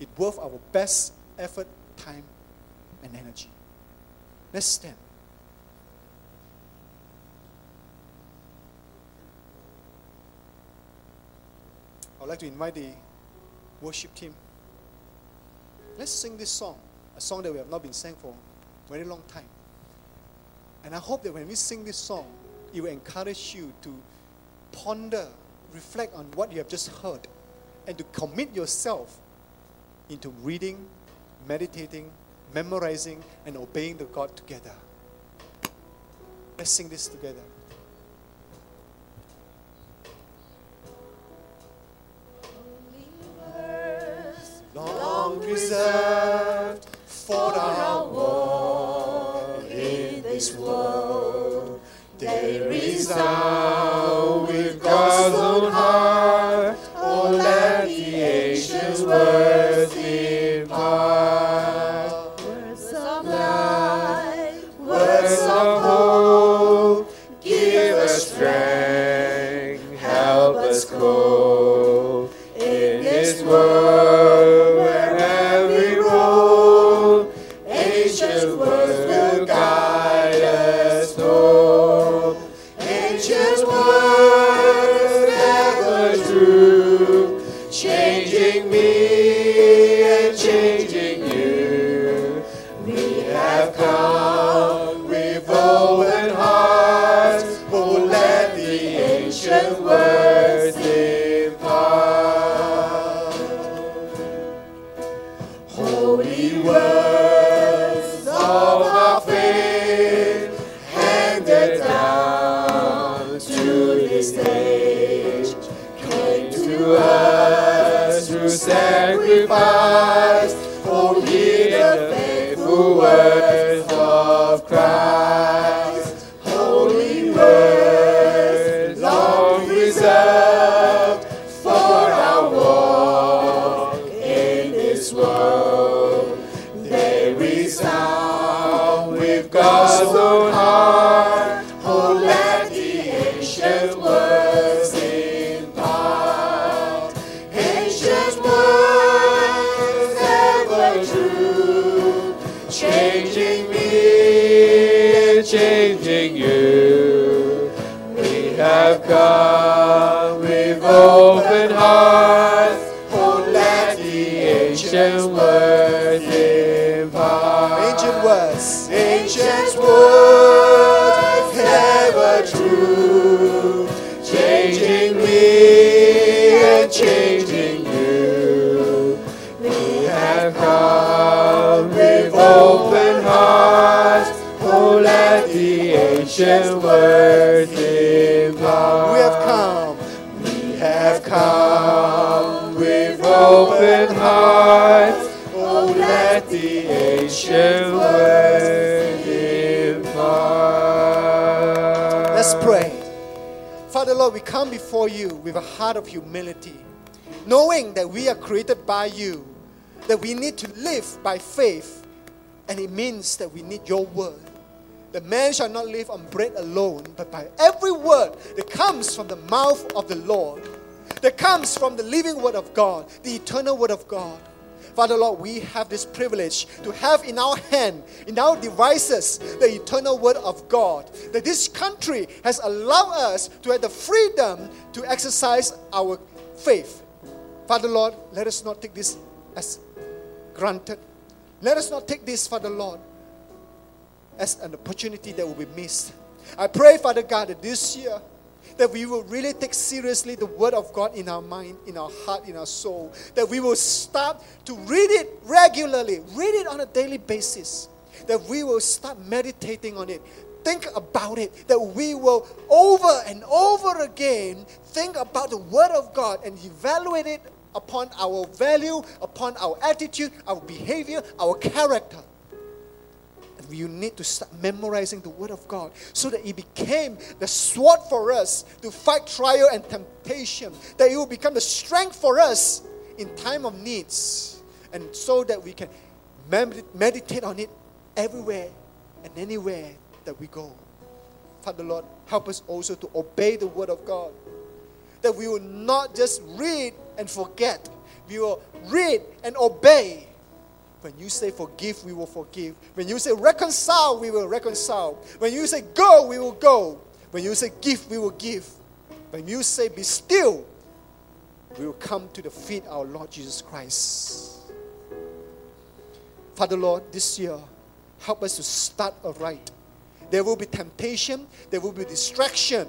It's worth our best effort, time, and energy. Let's stand. I'd like to invite the worship team. Let's sing this song, a song that we have not been sang for a very long time. And I hope that when we sing this song, it will encourage you to ponder, reflect on what you have just heard, and to commit yourself into reading, meditating, memorizing, and obeying the God together. Let's sing this together. long for our in this world. They resound Father Lord, we come before you with a heart of humility, knowing that we are created by you, that we need to live by faith, and it means that we need your word. The man shall not live on bread alone, but by every word that comes from the mouth of the Lord, that comes from the living word of God, the eternal word of God. Father Lord, we have this privilege to have in our hand, in our devices, the eternal word of God. That this country has allowed us to have the freedom to exercise our faith. Father Lord, let us not take this as granted. Let us not take this, Father Lord, as an opportunity that will be missed. I pray, Father God, that this year that we will really take seriously the word of God in our mind, in our heart, in our soul. That we will start to read it regularly, read it on a daily basis. That we will start meditating on it, think about it. That we will over and over again think about the word of God and evaluate it upon our value, upon our attitude, our behavior, our character you need to start memorizing the Word of God so that it became the sword for us to fight trial and temptation, that it will become the strength for us in time of needs, and so that we can med- meditate on it everywhere and anywhere that we go. Father Lord, help us also to obey the Word of God, that we will not just read and forget, we will read and obey when you say forgive, we will forgive. When you say reconcile, we will reconcile. When you say go, we will go. When you say give, we will give. When you say be still, we will come to the feet of our Lord Jesus Christ. Father Lord, this year, help us to start aright. There will be temptation, there will be distraction,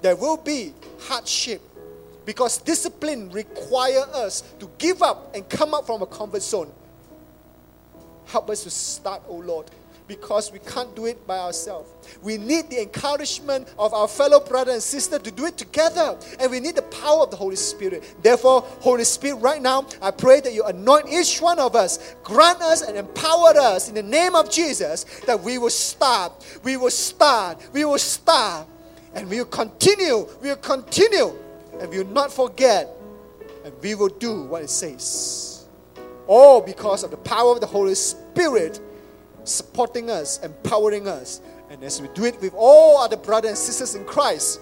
there will be hardship. Because discipline require us to give up and come out from a comfort zone. Help us to start, oh Lord, because we can't do it by ourselves. We need the encouragement of our fellow brother and sister to do it together. And we need the power of the Holy Spirit. Therefore, Holy Spirit, right now, I pray that you anoint each one of us, grant us and empower us in the name of Jesus that we will start, we will start, we will start, and we will continue, we will continue, and we will not forget, and we will do what it says. All because of the power of the Holy Spirit supporting us, empowering us. And as we do it with all other brothers and sisters in Christ,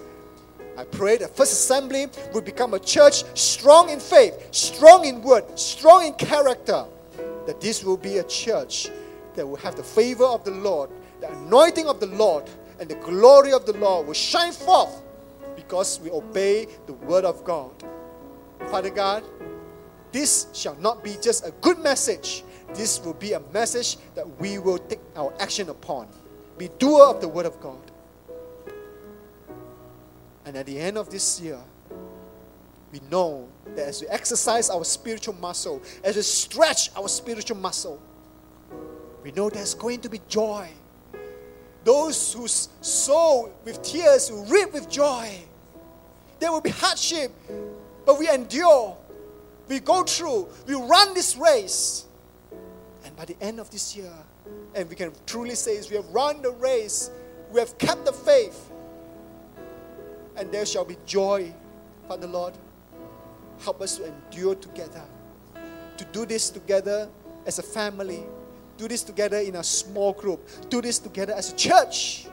I pray that First Assembly will become a church strong in faith, strong in word, strong in character. That this will be a church that will have the favor of the Lord, the anointing of the Lord, and the glory of the Lord will shine forth because we obey the word of God. Father God, this shall not be just a good message. This will be a message that we will take our action upon. Be doer of the word of God. And at the end of this year, we know that as we exercise our spiritual muscle, as we stretch our spiritual muscle, we know there's going to be joy. Those who sow with tears will reap with joy. There will be hardship, but we endure we go through, we run this race. And by the end of this year, and we can truly say is we have run the race, we have kept the faith, and there shall be joy, Father Lord. Help us to endure together, to do this together as a family, do this together in a small group, do this together as a church.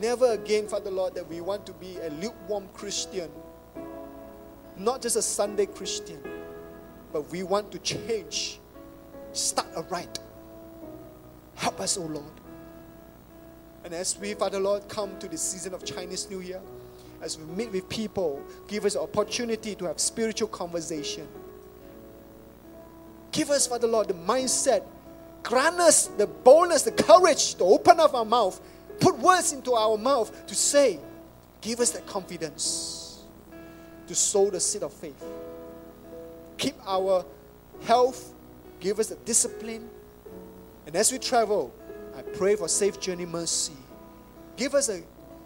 Never again, Father Lord, that we want to be a lukewarm Christian not just a Sunday Christian, but we want to change, start aright. Help us, O oh Lord. And as we, Father Lord, come to the season of Chinese New Year, as we meet with people, give us opportunity to have spiritual conversation. Give us, Father Lord, the mindset. Grant us the boldness, the courage to open up our mouth, put words into our mouth to say. Give us that confidence to sow the seed of faith. Keep our health. Give us the discipline. And as we travel, I pray for safe journey mercy. Give us a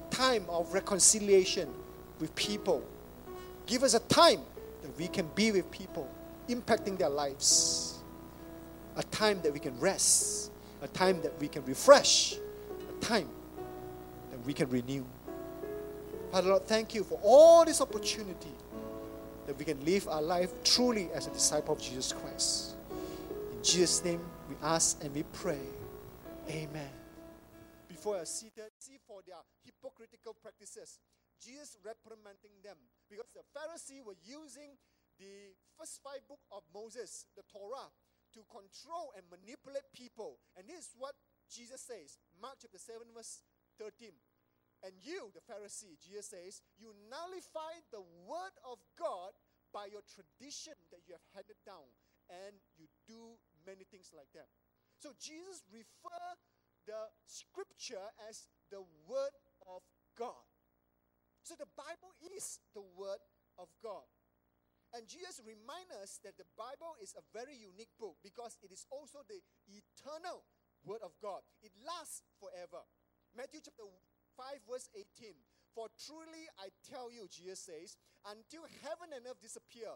time of reconciliation with people. Give us a time that we can be with people, impacting their lives. A time that we can rest. A time that we can refresh. A time that we can renew. Father Lord, thank you for all this opportunity that we can live our life truly as a disciple of Jesus Christ. In Jesus' name, we ask and we pray. Amen. Before I seated, see for their hypocritical practices, Jesus reprimanding them because the Pharisees were using the first five book of Moses, the Torah, to control and manipulate people. And this is what Jesus says, Mark chapter 7, verse 13. And you, the Pharisee, Jesus says, you nullify the word of God by your tradition that you have handed down, and you do many things like that. So Jesus refer the scripture as the word of God. So the Bible is the word of God. And Jesus reminds us that the Bible is a very unique book because it is also the eternal word of God. It lasts forever. Matthew chapter 5, verse 18. For truly I tell you, Jesus says, until heaven and earth disappear,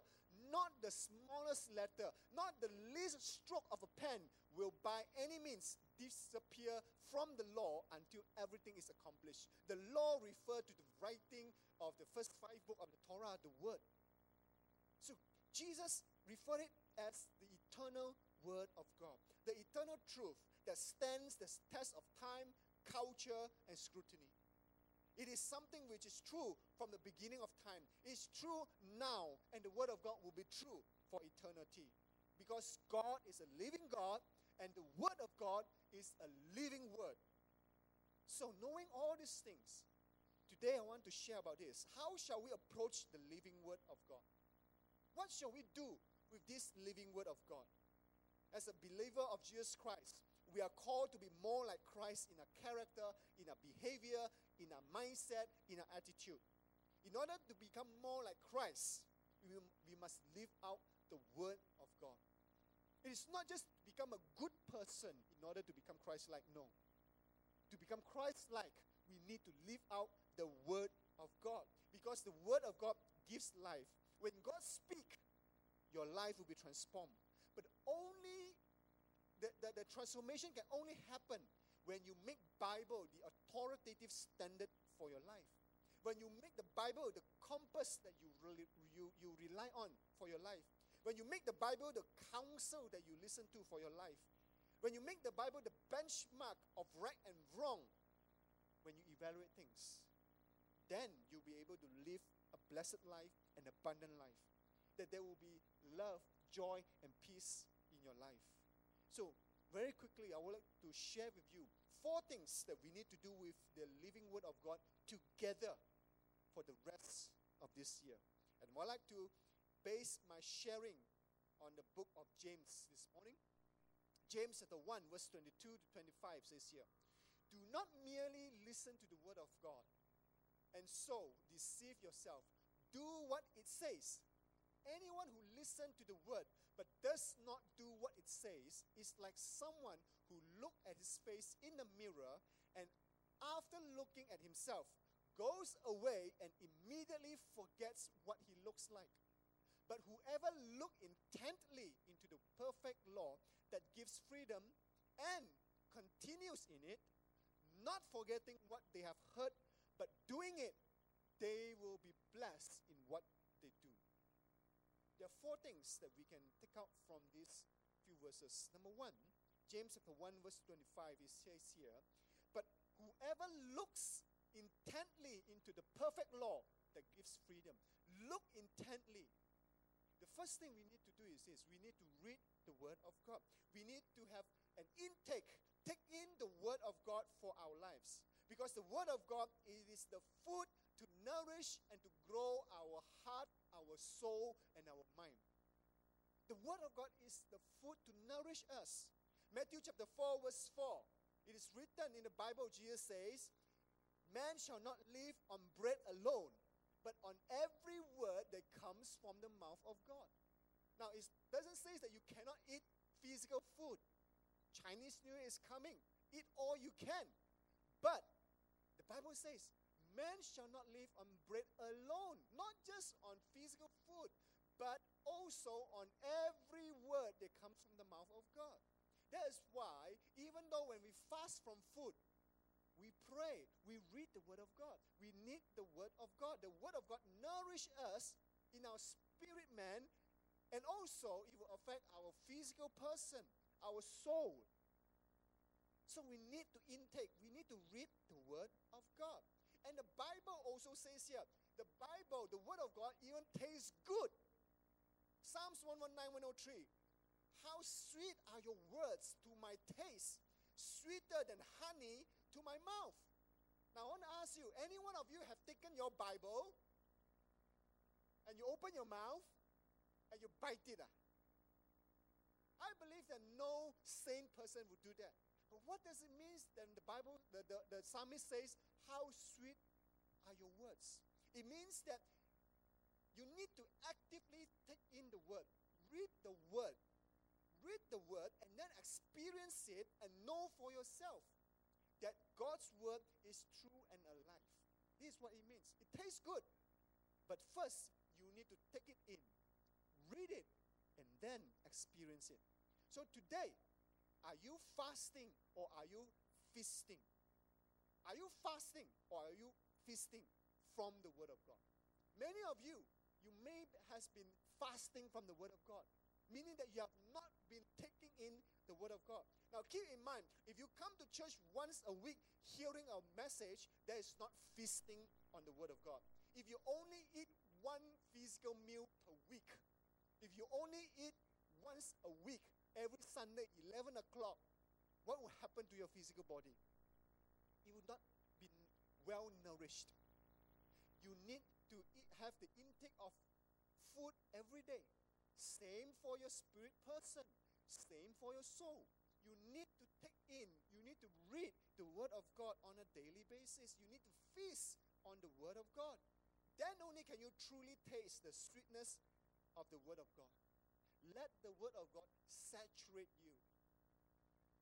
not the smallest letter, not the least stroke of a pen will by any means disappear from the law until everything is accomplished. The law referred to the writing of the first five books of the Torah, the word. So Jesus referred it as the eternal word of God, the eternal truth that stands the test of time, culture, and scrutiny. It is something which is true from the beginning of time. It's true now, and the Word of God will be true for eternity. Because God is a living God, and the Word of God is a living Word. So, knowing all these things, today I want to share about this. How shall we approach the living Word of God? What shall we do with this living Word of God? As a believer of Jesus Christ, we are called to be more like Christ in our character, in our behavior, in our mindset, in our attitude. In order to become more like Christ, we, we must live out the Word of God. It is not just to become a good person in order to become Christ like, no. To become Christ like, we need to live out the Word of God. Because the Word of God gives life. When God speaks, your life will be transformed. But only the, the, the transformation can only happen when you make Bible the authoritative standard for your life. When you make the Bible the compass that you, really, you, you rely on for your life. When you make the Bible the counsel that you listen to for your life. When you make the Bible the benchmark of right and wrong when you evaluate things. Then you'll be able to live a blessed life, an abundant life. That there will be love, joy, and peace in your life. So, very quickly, I would like to share with you four things that we need to do with the living Word of God together for the rest of this year. And I'd like to base my sharing on the book of James this morning. James chapter 1, verse 22 to 25 says here Do not merely listen to the Word of God and so deceive yourself. Do what it says. Anyone who listens to the Word but does not do what it says is like someone who look at his face in the mirror and after looking at himself goes away and immediately forgets what he looks like. But whoever look intently into the perfect law that gives freedom and continues in it, not forgetting what they have heard, but doing it, they will be blessed in what there are four things that we can take out from these few verses. Number one, James chapter 1, verse 25, it says here, But whoever looks intently into the perfect law that gives freedom, look intently. The first thing we need to do is this we need to read the Word of God. We need to have an intake, take in the Word of God for our lives. Because the Word of God is the food to nourish and to grow our heart, our soul, and our mind. The Word of God is the food to nourish us. Matthew chapter 4, verse 4. It is written in the Bible, Jesus says, Man shall not live on bread alone, but on every word that comes from the mouth of God. Now, it doesn't say that you cannot eat physical food. Chinese New Year is coming. Eat all you can. But the Bible says, man shall not live on bread alone, not just on physical food, but also on every word that comes from the mouth of God. That is why, even though when we fast from food, we pray, we read the Word of God. We need the Word of God. The Word of God nourish us in our spirit man, and also it will affect our physical person, our soul. So we need to intake, we need to read the Word of God. And the Bible also says here, the Bible, the Word of God, even tastes good. Psalms 119, 103. How sweet are your words to my taste, sweeter than honey to my mouth. Now I want to ask you, any one of you have taken your Bible and you open your mouth and you bite it? Ah? I believe that no sane person would do that. But what does it mean then the Bible, the, the, the psalmist says, How sweet are your words? It means that you need to actively take in the word, read the word, read the word, and then experience it and know for yourself that God's word is true and alive. This is what it means. It tastes good, but first you need to take it in, read it, and then experience it. So today, are you fasting or are you feasting? Are you fasting or are you feasting from the Word of God? Many of you, you may has been fasting from the Word of God, meaning that you have not been taking in the Word of God. Now, keep in mind, if you come to church once a week hearing a message, that is not feasting on the Word of God. If you only eat one physical meal per week, if you only eat once a week, every Sunday, 11 o'clock, what will happen to your physical body? It will not be well nourished. You need to eat, have the intake of food every day. Same for your spirit person, same for your soul. You need to take in, you need to read the Word of God on a daily basis. You need to feast on the Word of God. Then only can you truly taste the sweetness of the Word of God. Let the word of God saturate you.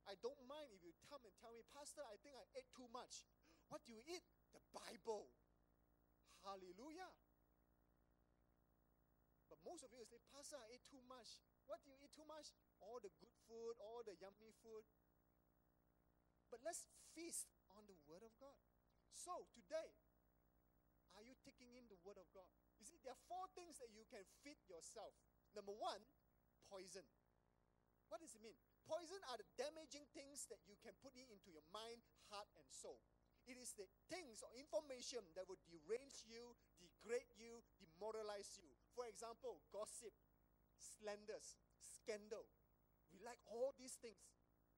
I don't mind if you come and tell me, Pastor, I think I ate too much. What do you eat? The Bible. Hallelujah. But most of you say, Pastor, I ate too much. What do you eat too much? All the good food, all the yummy food. But let's feast on the Word of God. So today, are you taking in the Word of God? You see, there are four things that you can feed yourself. Number one, poison. What does it mean? Poison are the damaging things that you can put in into your mind, heart, and soul. It is the things or information that will derange you, degrade you, demoralize you. For example, gossip, slanders, scandal. We like all these things.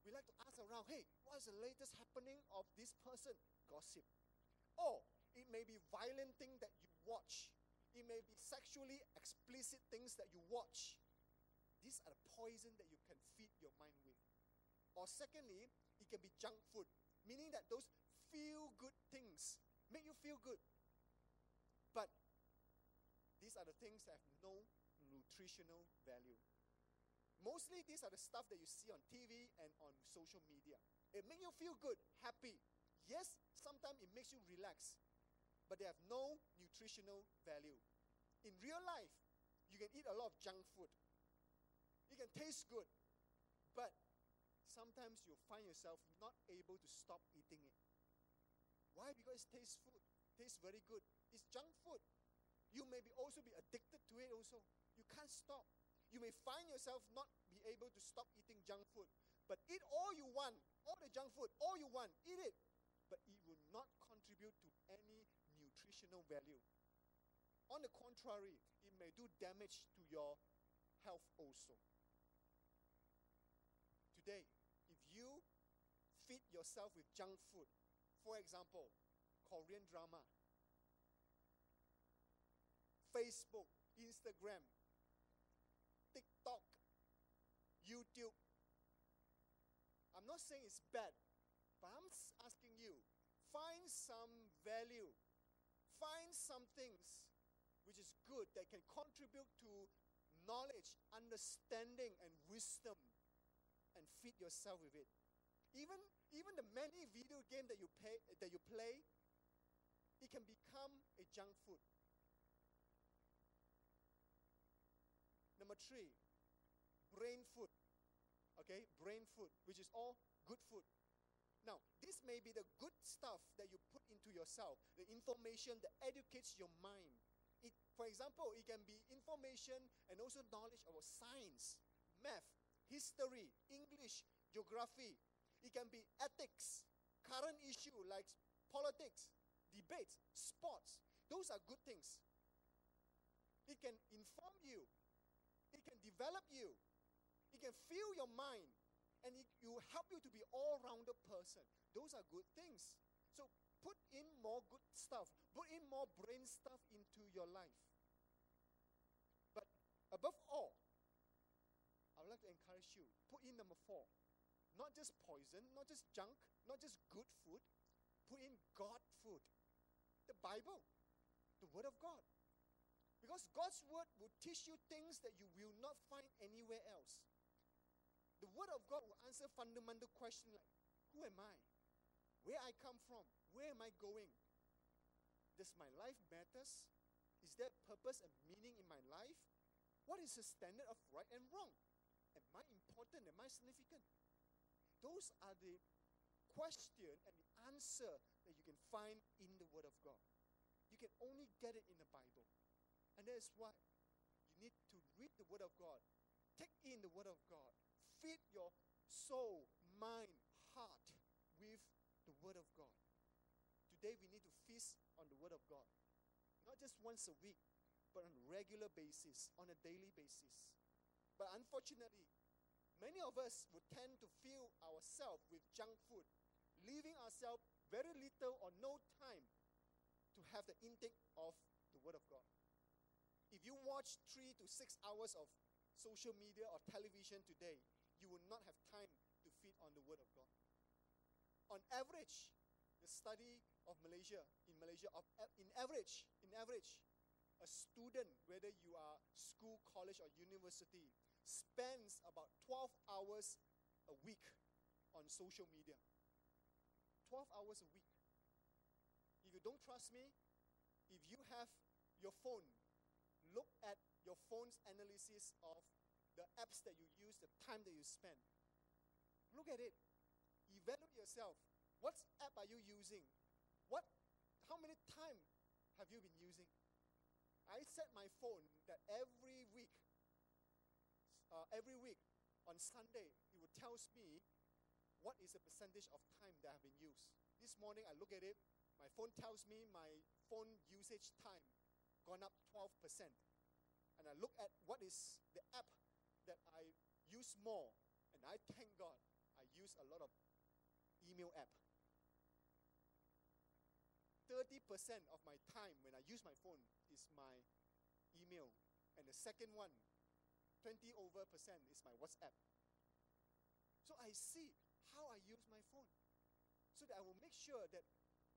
We like to ask around, hey, what is the latest happening of this person? Gossip. Or it may be violent thing that you watch. It may be sexually explicit things that you watch. These are the poison that you can feed your mind with. Or secondly, it can be junk food, meaning that those feel good things make you feel good. But these are the things that have no nutritional value. Mostly these are the stuff that you see on TV and on social media. It makes you feel good, happy. Yes, sometimes it makes you relax, but they have no nutritional value. In real life, you can eat a lot of junk food. It can taste good, but sometimes you'll find yourself not able to stop eating it. Why? Because it tastes food, tastes very good. It's junk food. You may be also be addicted to it also. You can't stop. You may find yourself not be able to stop eating junk food. But eat all you want, all the junk food, all you want, eat it. But it will not contribute to any nutritional value. On the contrary, it may do damage to your health also today, if you feed yourself with junk food, for example, Korean drama, Facebook, Instagram, TikTok, YouTube. I'm not saying it's bad, but I'm asking you find some value, find some things which is good that can contribute to knowledge, understanding, and wisdom and feed yourself with it. Even, even the many video games that you, pay, that you play, it can become a junk food. Number three, brain food. Okay, brain food, which is all good food. Now, this may be the good stuff that you put into yourself, the information that educates your mind. It, for example, it can be information and also knowledge about science, math, history, English, geography. It can be ethics, current issue like politics, debates, sports. Those are good things. It can inform you. It can develop you. It can fill your mind. And it will help you to be all-rounded person. Those are good things. So put in more good stuff. Put in more brain stuff into your life. But above all, to encourage you, put in number four. Not just poison, not just junk, not just good food. Put in God food. The Bible, the Word of God. Because God's Word will teach you things that you will not find anywhere else. The Word of God will answer fundamental questions like Who am I? Where I come from? Where am I going? Does my life matters? Is there purpose and meaning in my life? What is the standard of right and wrong? Am I important? Am I significant? Those are the question and the answer that you can find in the Word of God. You can only get it in the Bible. And that is why you need to read the Word of God, take in the Word of God, feed your soul, mind, heart with the Word of God. Today we need to feast on the Word of God. Not just once a week, but on a regular basis, on a daily basis. But unfortunately, many of us would tend to fill ourselves with junk food, leaving ourselves very little or no time to have the intake of the Word of God. If you watch three to six hours of social media or television today, you will not have time to feed on the Word of God. On average, the study of Malaysia in Malaysia, of, in average, in average, a student, whether you are school, college, or university, spends about 12 hours a week on social media. 12 hours a week. If you don't trust me, if you have your phone, look at your phone's analysis of the apps that you use, the time that you spend. Look at it. Evaluate yourself. What app are you using? What how many time have you been using? I set my phone that every week, uh, every week on Sunday, it would tells me what is the percentage of time that have been used. This morning I look at it, my phone tells me my phone usage time gone up 12%. And I look at what is the app that I use more, and I thank God I use a lot of email app. 30% of my time when I use my phone is my email. And the second one, 20 over percent, is my WhatsApp. So I see how I use my phone so that I will make sure that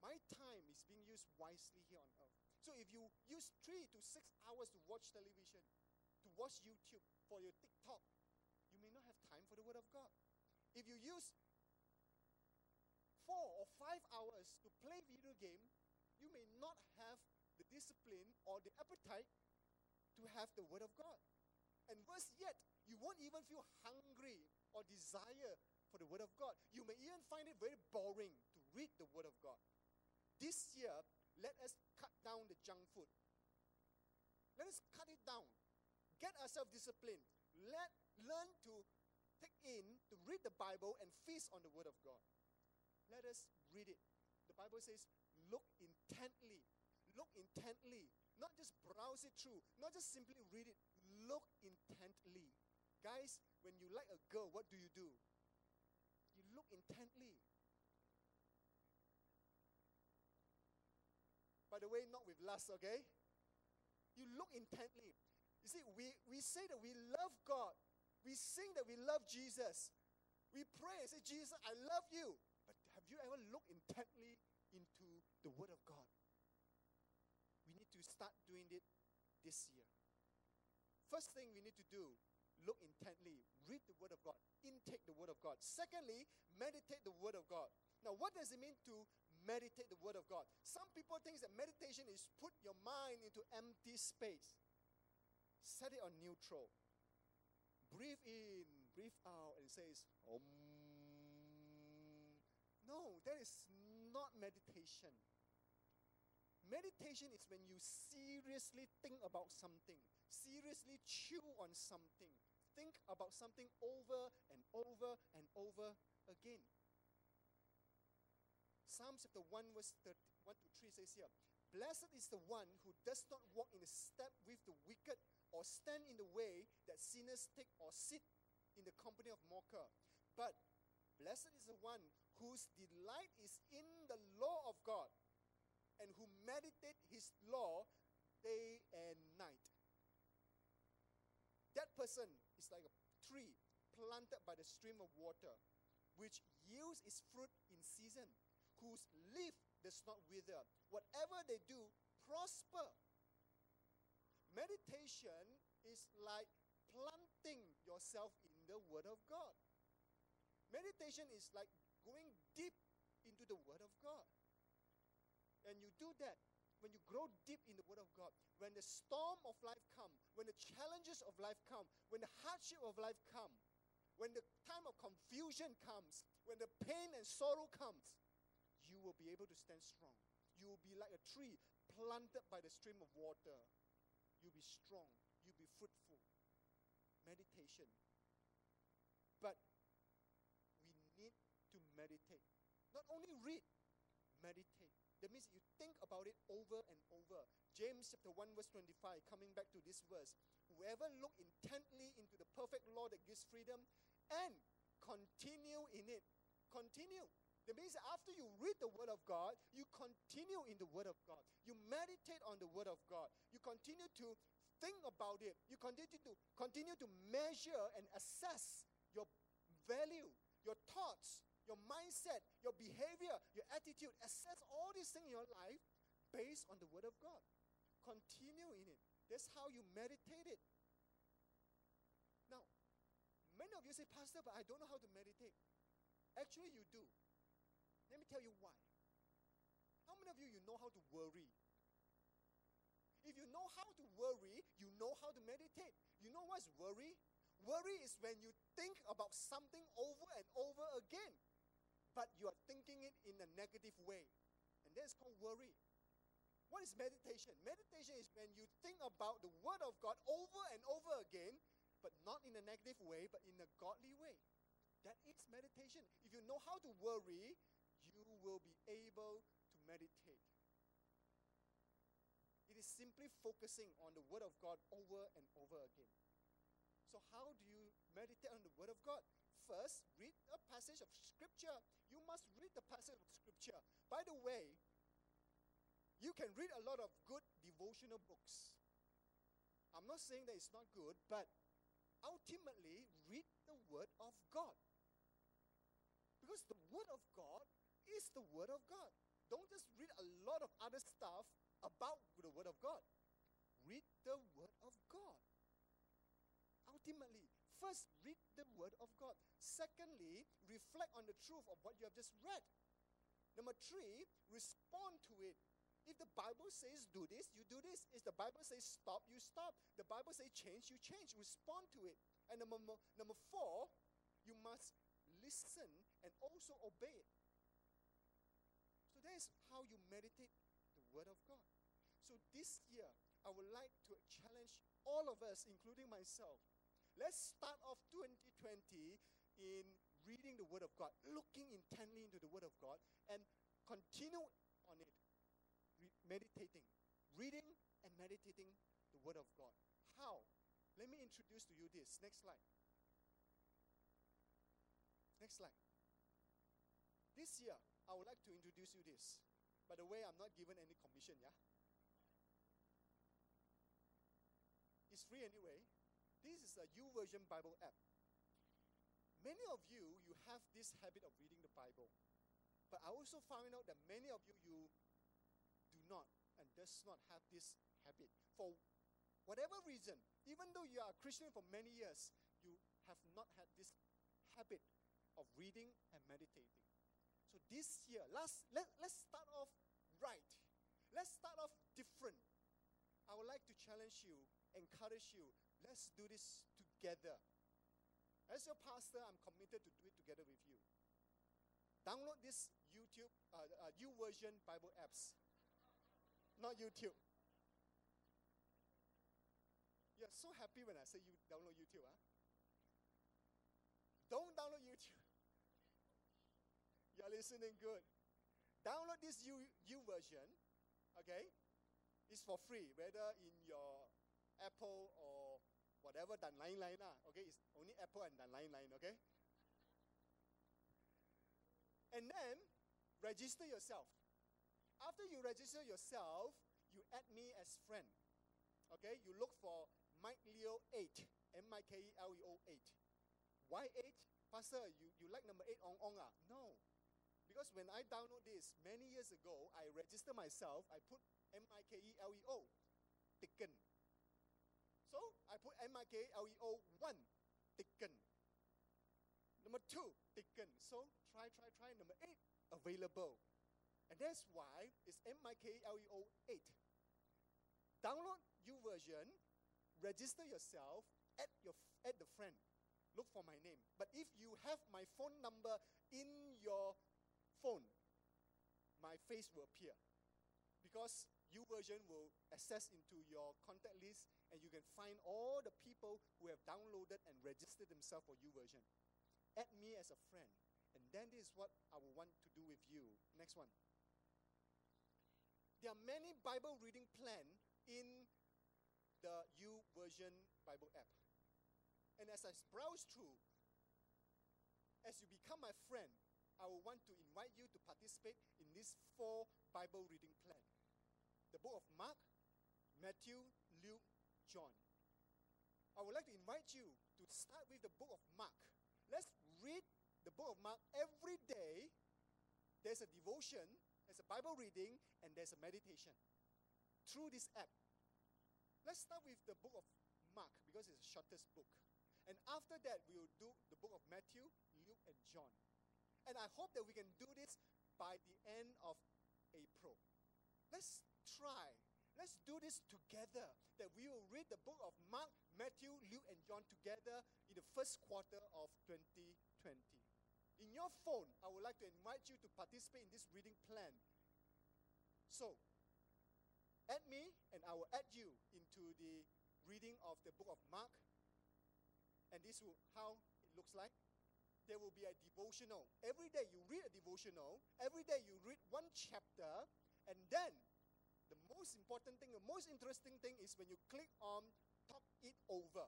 my time is being used wisely here on earth. So if you use three to six hours to watch television, to watch YouTube, for your TikTok, you may not have time for the Word of God. If you use four or five hours to play video game, you may not have the discipline or the appetite to have the Word of God. And worse yet, you won't even feel hungry or desire for the Word of God. You may even find it very boring to read the Word of God. This year, let us cut down the junk food. Let us cut it down. Get ourselves disciplined. Let learn to take in, to read the Bible and feast on the Word of God. Let us read it. The Bible says, look intently. Look intently. Not just browse it through, not just simply read it. Look intently. Guys, when you like a girl, what do you do? You look intently. By the way, not with lust, okay? You look intently. You see, we, we say that we love God. We sing that we love Jesus. We pray and say, Jesus, I love you. But have you ever looked intently into the Word of God? We need to start doing it this year. First thing we need to do, look intently, read the Word of God, intake the Word of God. Secondly, meditate the Word of God. Now, what does it mean to meditate the Word of God? Some people think that meditation is put your mind into empty space. Set it on neutral. Breathe in, breathe out, and it says, Om. No, that is not meditation. Meditation is when you seriously think about something, seriously chew on something, think about something over and over and over again. Psalm chapter 1, verse 30, 1 to 3 says here, Blessed is the one who does not walk in the step with the wicked, or stand in the way that sinners take, or sit in the company of mocker. But blessed is the one whose delight is in the law of God, and who meditate his law day and night. That person is like a tree planted by the stream of water, which yields its fruit in season, whose leaf does not wither. Whatever they do, prosper. Meditation is like planting yourself in the Word of God. Meditation is like going deep into the Word of God. And you do that when you grow deep in the Word of God, when the storm of life come, when the challenges of life come, when the hardship of life come, when the time of confusion comes, when the pain and sorrow comes, you will be able to stand strong. You will be like a tree planted by the stream of water. You'll be strong. You'll be fruitful. Meditation. But we need to meditate. Not only read, meditate. That means you think about it over and over. James chapter 1, verse 25, coming back to this verse. Whoever look intently into the perfect law that gives freedom and continue in it. Continue. That means after you read the Word of God, you continue in the Word of God. You meditate on the Word of God. You continue to think about it. You continue to continue to measure and assess your value, your thoughts, your mindset, your behavior, your attitude. Assess all these things in your life based on the Word of God. Continue in it. That's how you meditate it. Now, many of you say, Pastor, but I don't know how to meditate. Actually, you do. Let me tell you why. How many of you you know how to worry? If you know how to worry, you know how to meditate. You know what's worry? Worry is when you think about something over and over again, but you are thinking it in a negative way. And that's called worry. What is meditation? Meditation is when you think about the Word of God over and over again, but not in a negative way, but in a godly way. That is meditation. If you know how to worry, you will be able to meditate. It is simply focusing on the Word of God over and over again. So, how do you meditate on the Word of God? First, read a passage of Scripture. You must read the passage of Scripture. By the way, you can read a lot of good devotional books. I'm not saying that it's not good, but ultimately, read the Word of God. Because the Word of God is the Word of God. Don't just read a lot of other stuff about the Word of God. Read the Word of God. Ultimately, first read the Word of God. Secondly, reflect on the truth of what you have just read. Number three, respond to it. If the Bible says do this, you do this. If the Bible says stop, you stop. The Bible says change, you change. Respond to it. And number, number four, you must listen and also obey it. So that is how you meditate the Word of God. So this year, I would like to challenge all of us, including myself. Let's start off 2020 in reading the Word of God, looking intently into the Word of God, and continue on it, re- meditating, reading and meditating the Word of God. How? Let me introduce to you this. Next slide. Next slide. This year, I would like to introduce you this. By the way, I'm not given any commission, yeah? It's free anyway. This is a YouVersion Bible app. many of you, you have this habit of reading the Bible. But I also found out that many of you, you do not and does not have this habit. For whatever reason, even though you are a Christian for many years, you have not had this habit of reading and meditating. So this year, let's, let, let's start off right. Let's start off different. I would like to challenge you, encourage you. Let's do this together. As your pastor, I'm committed to do it together with you. Download this YouTube, uh, uh, YouVersion Bible apps. Not YouTube. You're so happy when I say you download YouTube, huh? Don't download YouTube. You're listening good. Download this U, U version, okay? It's for free, whether in your Apple or whatever dan line line lah. Okay, it's only Apple and dan line line. Okay. And then register yourself. After you register yourself, you add me as friend. Okay, you look for Mike Leo 8, M I K E L E O 8. Why 8? Pastor, you, you like number 8 on on ah? No. Because when I download this many years ago, I register myself, I put M I K E L E O, taken. So I put M I K L E O 1, taken. Number 2, taken. So try, try, try. Number 8, available. And that's why it's M I K L E O 8. Download YouVersion, register yourself, add, your, add the friend. Look for my name. But if you have my phone number in your phone, my face will appear. Because YouVersion will access into your contact list and you can find all the people who have downloaded and registered themselves for YouVersion. Add me as a friend. And then this is what I will want to do with you. Next one. There are many Bible reading plan in the YouVersion Bible app. And as I browse through, as you become my friend, I will want to invite you to participate in this four Bible reading plan. The book of Mark, Matthew, Luke, John. I would like to invite you to start with the book of Mark. Let's read the book of Mark every day. There's a devotion, there's a Bible reading, and there's a meditation through this app. Let's start with the book of Mark because it's the shortest book. And after that, we will do the book of Matthew, Luke, and John. And I hope that we can do this by the end of April. Let's try. Let's do this together. That we will read the book of Mark, Matthew, Luke, and John together in the first quarter of 2020. In your phone, I would like to invite you to participate in this reading plan. So, add me, and I will add you into the reading of the book of Mark. And this will how it looks like. There will be a devotional. Every day you read a devotional. Every day you read one chapter, and then the most important thing, the most interesting thing is when you click on talk it over.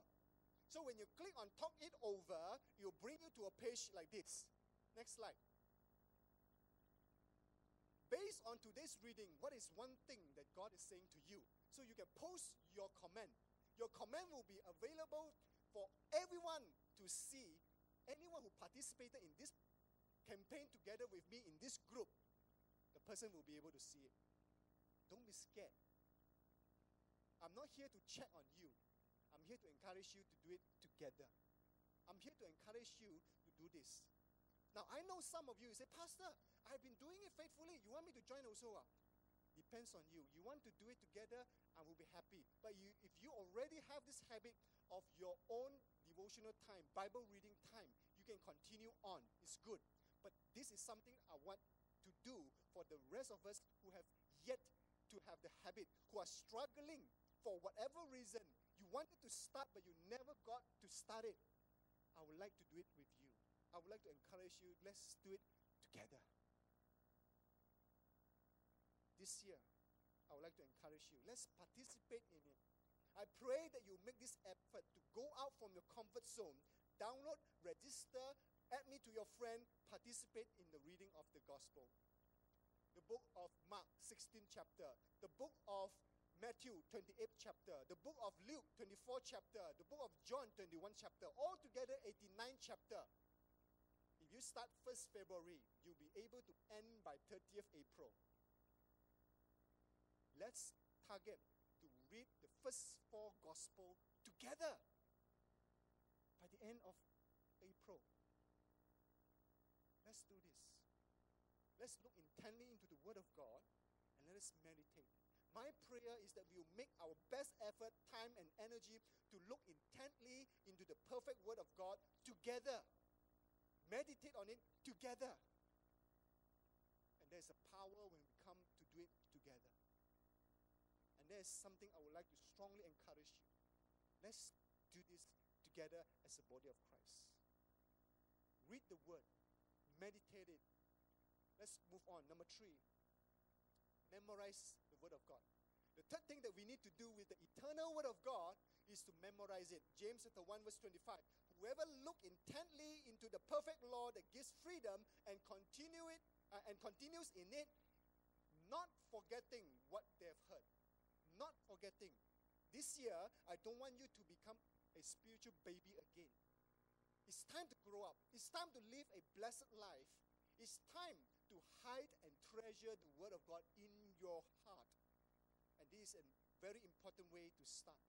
So when you click on talk it over, it will bring you to a page like this. Next slide. Based on today's reading, what is one thing that God is saying to you? So you can post your comment. Your comment will be available for everyone to see. Anyone who participated in this campaign together with me in this group, person will be able to see it. Don't be scared. I'm not here to check on you. I'm here to encourage you to do it together. I'm here to encourage you to do this. Now, I know some of you say, Pastor, I've been doing it faithfully. You want me to join also? Uh? Depends on you. You want to do it together, I will be happy. But you, if you already have this habit of your own devotional time, Bible reading time, you can continue on. It's good. But this is something I want to do for the rest of us who have yet to have the habit, who are struggling for whatever reason. You wanted to start, but you never got to start it. I would like to do it with you. I would like to encourage you. Let's do it together. This year, I would like to encourage you. Let's participate in it. I pray that you make this effort to go out from your comfort zone, download, register, add me to your friend, participate in the reading of the gospel book of Mark, 16 chapter, the book of Matthew, 28 chapter, the book of Luke, 24 chapter, the book of John, 21 chapter, altogether 89 chapter. If you start 1st February, you'll be able to end by 30th April. Let's target to read the first four gospel together by the end of April. Let's do this. Let's look intently into the Word of God and let us meditate. My prayer is that we will make our best effort, time, and energy to look intently into the perfect Word of God together. Meditate on it together. And there's a power when we come to do it together. And there's something I would like to strongly encourage you. Let's do this together as a body of Christ. Read the Word, meditate it. Let's move on. Number three, memorize the Word of God. The third thing that we need to do with the eternal Word of God is to memorize it. James chapter 1, verse 25. Whoever look intently into the perfect law that gives freedom and continue it uh, and continues in it, not forgetting what they have heard. Not forgetting. This year, I don't want you to become a spiritual baby again. It's time to grow up. It's time to live a blessed life. It's time to hide and treasure the Word of God in your heart. And this is a very important way to start.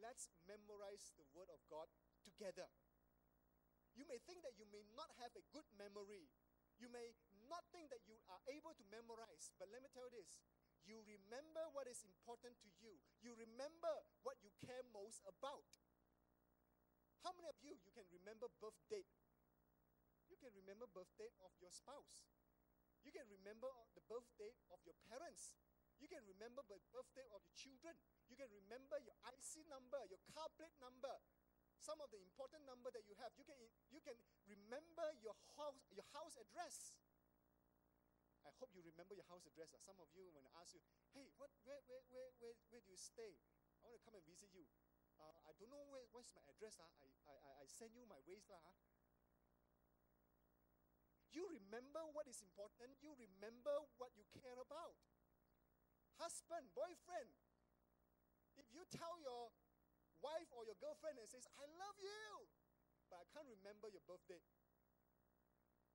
Let's memorize the Word of God together. You may think that you may not have a good memory. You may not think that you are able to memorize, but let me tell you this you remember what is important to you. You remember what you care most about. How many of you you can remember birth date? You can remember birth date of your spouse. You can remember the birth date of your parents. You can remember the birth date of your children. You can remember your IC number, your car plate number, some of the important number that you have. You can, you can remember your house, your house address. I hope you remember your house address. Uh. Some of you, when I ask you, hey, what, where, where, where, where, where do you stay? I want to come and visit you. Uh, I don't know where, where's my address. Uh. I, I, I send you my Waze. Uh. You remember what is important. You remember what you care about. Husband, boyfriend, if you tell your wife or your girlfriend and says, I love you, but I can't remember your birthday.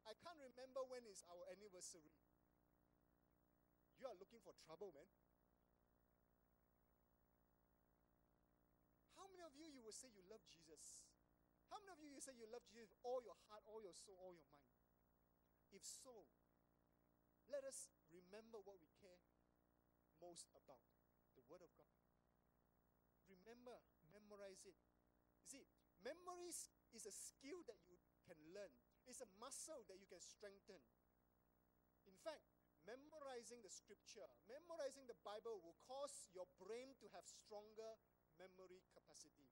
I can't remember when is our anniversary you are looking for trouble, man. How many of you you will say you love Jesus? How many of you you say you love Jesus with all your heart, all your soul, all your mind? If so, let us remember what we care most about the Word of God. Remember, memorize it. You see, memory is a skill that you can learn, it's a muscle that you can strengthen. In fact, memorizing the scripture, memorizing the Bible will cause your brain to have stronger memory capacity.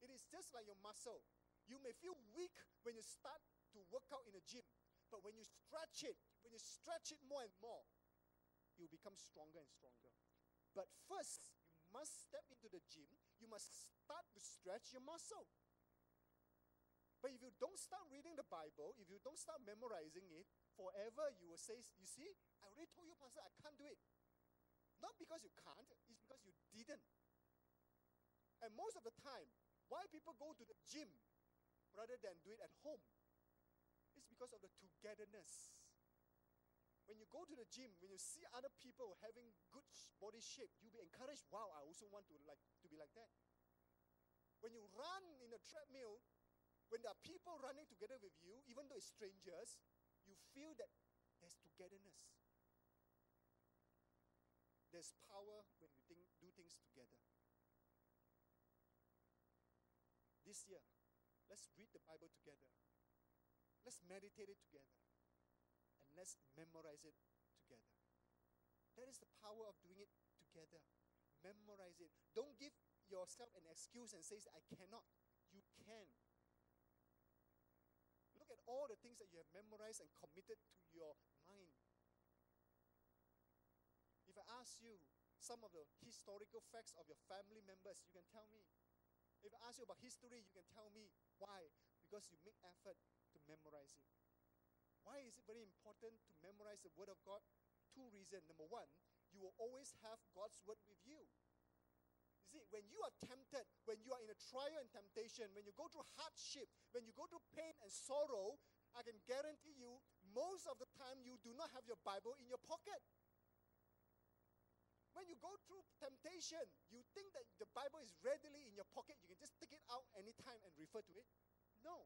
It is just like your muscle. You may feel weak when you start to work out in a gym, but when you stretch it, when you stretch it more and more, you become stronger and stronger. But first, you must step into the gym, you must start to stretch your muscle. But if you don't start reading the Bible, if you don't start memorizing it, forever you will say, You see, I already told you, Pastor, I can't do it. Not because you can't, it's because you didn't. And most of the time, why people go to the gym rather than do it at home? It's because of the togetherness. When you go to the gym, when you see other people having good body shape, you'll be encouraged. Wow, I also want to like to be like that. When you run in a treadmill, when there are people running together with you, even though it's strangers, you feel that there's togetherness. There's power when we think, do things together. This year, let's read the Bible together. Let's meditate it together. And let's memorize it together. That is the power of doing it together. Memorize it. Don't give yourself an excuse and say, I cannot. You can. Look at all the things that you have memorized and committed to your mind. If I ask you some of the historical facts of your family members, you can tell me. If I ask you about history, you can tell me. Why? Because you make effort memorize it. Why is it very important to memorize the Word of God? Two reasons. Number one, you will always have God's Word with you. You see, when you are tempted, when you are in a trial and temptation, when you go through hardship, when you go through pain and sorrow, I can guarantee you, most of the time, you do not have your Bible in your pocket. When you go through temptation, you think that the Bible is readily in your pocket. You can just take it out anytime and refer to it. No.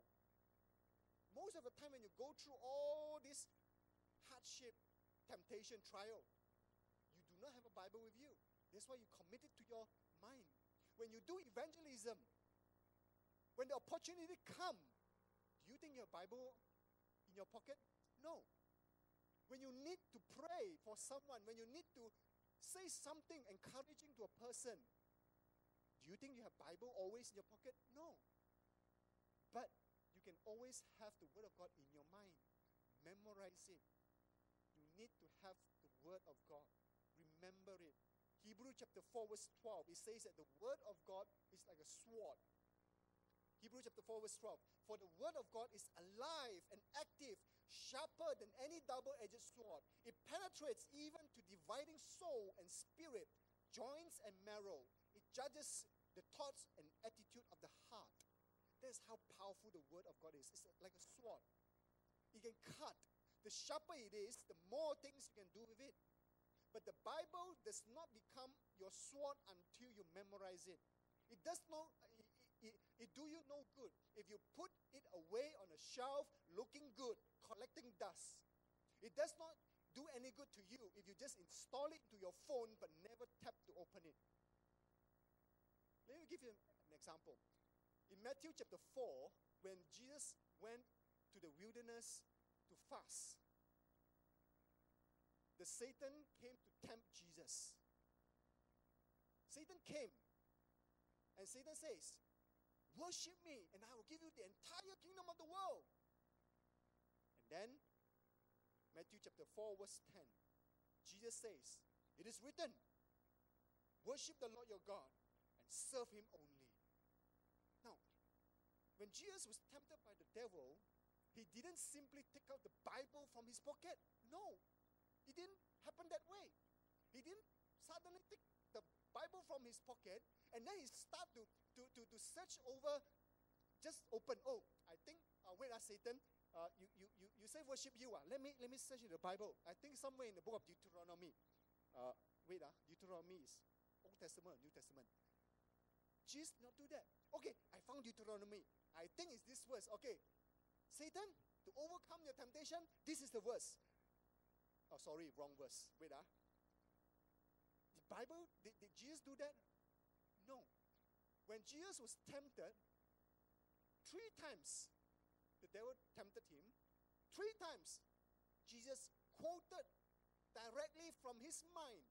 Most of the time, when you go through all this hardship, temptation, trial, you do not have a Bible with you. That's why you commit it to your mind. When you do evangelism, when the opportunity come, do you think your Bible in your pocket? No. When you need to pray for someone, when you need to say something encouraging to a person, do you think you have Bible always in your pocket? No. But you can always have the Word of God in your mind. Memorize it. You need to have the Word of God. Remember it. Hebrew chapter 4, verse 12, it says that the Word of God is like a sword. Hebrew chapter 4, verse 12. For the Word of God is alive and active, sharper than any double edged sword. It penetrates even to dividing soul and spirit, joints and marrow. It judges the thoughts and attitude of the heart. That's how powerful the Word of God is. It's like a sword. You can cut. The sharper it is, the more things you can do with it. But the Bible does not become your sword until you memorize it. It does not, it, it, it, do you no good if you put it away on a shelf looking good, collecting dust. It does not do any good to you if you just install it into your phone but never tap to open it. Let me give you an example. In Matthew chapter 4, when Jesus went to the wilderness to fast, the Satan came to tempt Jesus. Satan came and Satan says, Worship me, and I will give you the entire kingdom of the world. And then, Matthew chapter 4, verse 10, Jesus says, It is written, Worship the Lord your God and serve him only. When Jesus was tempted by the devil, he didn't simply take out the Bible from his pocket. No, it didn't happen that way. He didn't suddenly take the Bible from his pocket and then he start to, to, to, to search over, just open. Oh, I think, uh, wait, uh, Satan, uh, you, you, you, you say worship you. Uh. Let, me, let me search in the Bible. I think somewhere in the book of Deuteronomy. Uh, wait, uh, Deuteronomy is Old Testament or New Testament. Jesus not do that. Okay, I found Deuteronomy. I think it's this verse. Okay, Satan, to overcome your temptation, this is the verse. Oh, sorry, wrong verse. Wait, ah. The Bible, did, did Jesus do that? No. When Jesus was tempted, three times the devil tempted him. Three times Jesus quoted directly from his mind,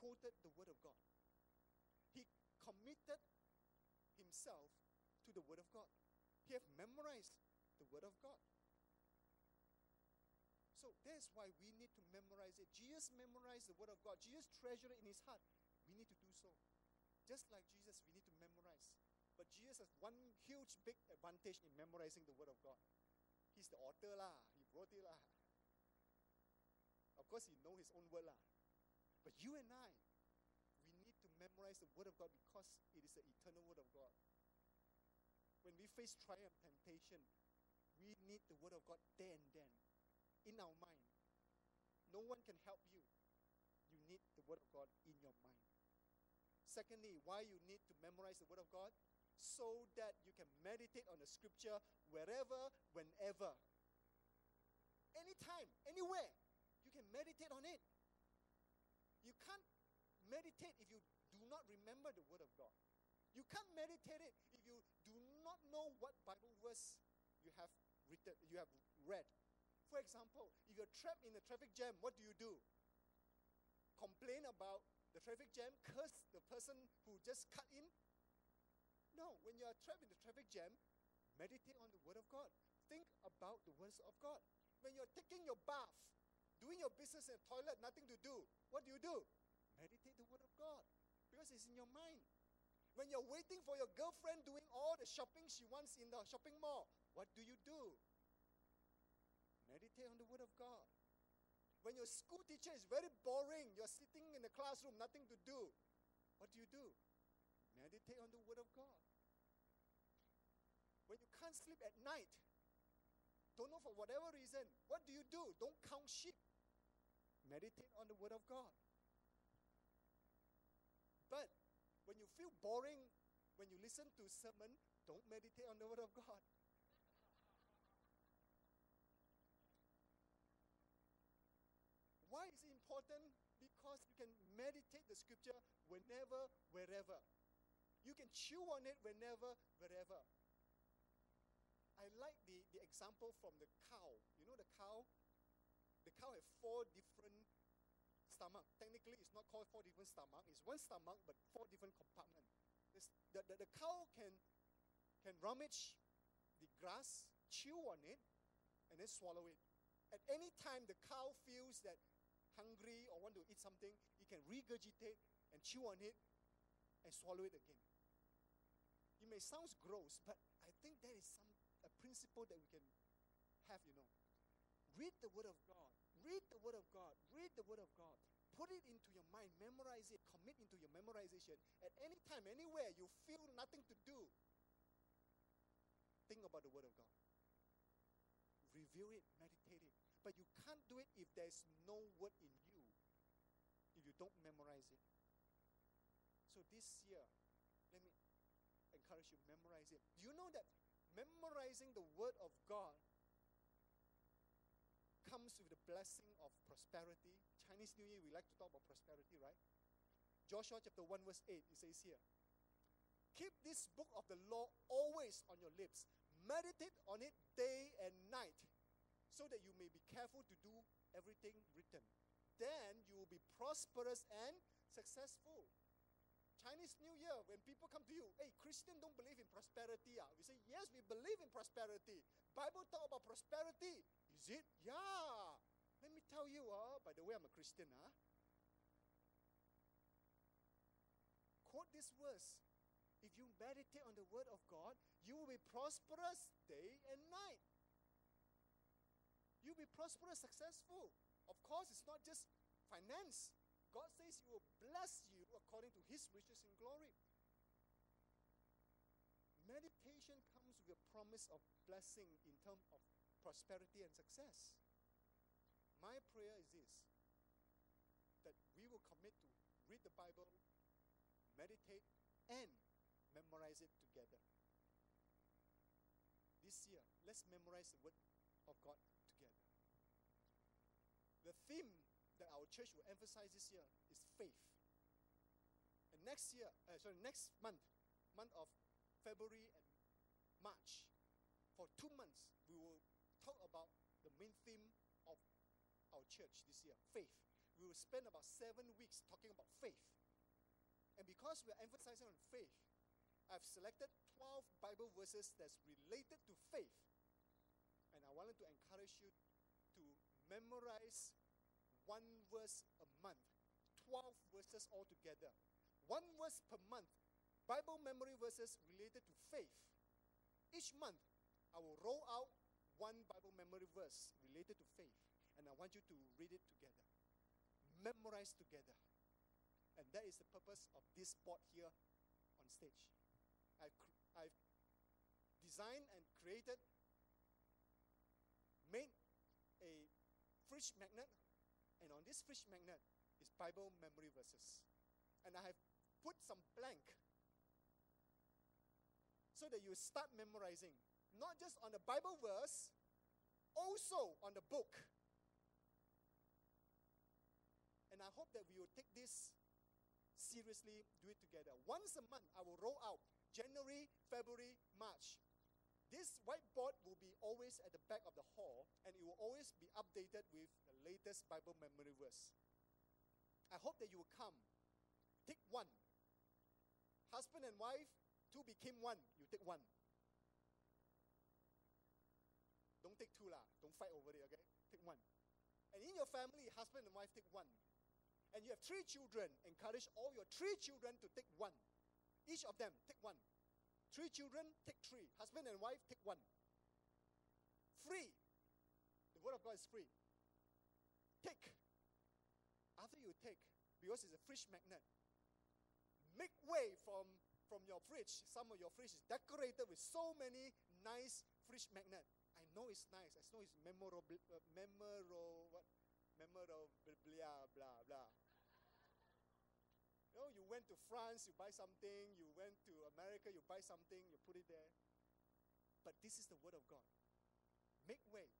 quoted the Word of God. Committed himself to the Word of God. He have memorized the Word of God. So that's why we need to memorize it. Jesus memorized the Word of God. Jesus treasured it in his heart. We need to do so. Just like Jesus, we need to memorize. But Jesus has one huge big advantage in memorizing the Word of God. He's the author lah. He wrote it lah. Of course, he know his own word lah. But you and I, memorize the Word of God because it is the eternal Word of God. When we face trial and temptation, we need the Word of God then and then in our mind. No one can help you. You need the Word of God in your mind. Secondly, why you need to memorize the Word of God? So that you can meditate on the Scripture wherever, whenever. Anytime, anywhere, you can meditate on it. You can't meditate if you not remember the Word of God. You can't meditate it if you do not know what Bible verse you have written, you have read. For example, if you're trapped in a traffic jam, what do you do? Complain about the traffic jam, curse the person who just cut in? No, when you are trapped in the traffic jam, meditate on the Word of God. Think about the words of God. When you're taking your bath, doing your business in the toilet, nothing to do, what do you do? Meditate the Word of God because in your mind. When you're waiting for your girlfriend doing all the shopping she wants in the shopping mall, what do you do? Meditate on the Word of God. When your school teacher is very boring, you're sitting in the classroom, nothing to do, what do you do? Meditate on the Word of God. When you can't sleep at night, don't know for whatever reason, what do you do? Don't count sheep. Meditate on the Word of God. But when you feel boring, when you listen to sermon, don't meditate on the Word of God. Why is it important? Because you can meditate the scripture whenever, wherever. You can chew on it whenever, wherever. I like the, the example from the cow. You know the cow? The cow has four different stomach. Technically, it's not called four different stomach. It's one stomach, but four different compartments. The, the, the cow can, can rummage the grass, chew on it, and then swallow it. At any time the cow feels that hungry or want to eat something, it can regurgitate and chew on it and swallow it again. It may sound gross, but I think that is some a principle that we can have, you know. Read the Word of God. Read the Word of God. Read the Word of God. Put it into your mind. Memorize it. Commit into your memorization. At any time, anywhere, you feel nothing to do. Think about the Word of God. Review it. Meditate it. But you can't do it if there's no Word in you, if you don't memorize it. So this year, let me encourage you, memorize it. Do you know that memorizing the Word of God comes with the blessing of prosperity. Chinese New Year, we like to talk about prosperity, right? Joshua chapter 1, verse 8, it says here Keep this book of the law always on your lips, meditate on it day and night, so that you may be careful to do everything written. Then you will be prosperous and successful. Chinese New Year, when people come to you, hey, Christian don't believe in prosperity. Ah. We say, yes, we believe in prosperity. Bible talk about prosperity. Is it? Yeah. Let me tell you, uh, by the way, I'm a Christian. Huh? Quote this verse. If you meditate on the word of God, you will be prosperous day and night. You'll be prosperous, successful. Of course, it's not just finance. God says He will bless you according to His riches in glory. Meditation comes with a promise of blessing in terms of prosperity and success. My prayer is this that we will commit to read the Bible, meditate, and memorize it together. This year, let's memorize the Word of God together. The theme that our church will emphasize this year is faith. And next year, uh, sorry, next month, month of February and March, for two months, we will talk about the main theme of our church this year faith. We will spend about seven weeks talking about faith. And because we're emphasizing on faith, I've selected 12 Bible verses that's related to faith. And I wanted to encourage you to memorize one verse a month, 12 verses altogether. One verse per month, Bible memory verses related to faith. Each month, I will roll out one Bible memory verse related to faith, and I want you to read it together, memorize together. And that is the purpose of this board here on stage. I've, I've designed and created, made a fridge magnet, and on this fridge magnet is Bible memory verses. And I have put some blank so that you start memorizing not just on the Bible verse, also on the book. And I hope that we will take this seriously, do it together. Once a month, I will roll out January, February, March. This whiteboard will be always at the back of the hall and it will always be updated with the latest Bible memory verse. I hope that you will come. Take one. Husband and wife, two became one. You take one. Don't take two lah. Don't fight over it, okay? Take one. And in your family, husband and wife take one. And you have three children. Encourage all your three children to take one. Each of them take one. Three children, take three. Husband and wife, take one. Free. The word of God is free. Take. After you take, because it's a fridge magnet, make way from, from your fridge. Some of your fridge is decorated with so many nice fridge magnet. I know it's nice. I know it's memorable, uh, memorable, what? Memorable, blah, blah, blah. You know, you went to France, you buy something. You went to America, you buy something, you put it there. But this is the word of God. Make way.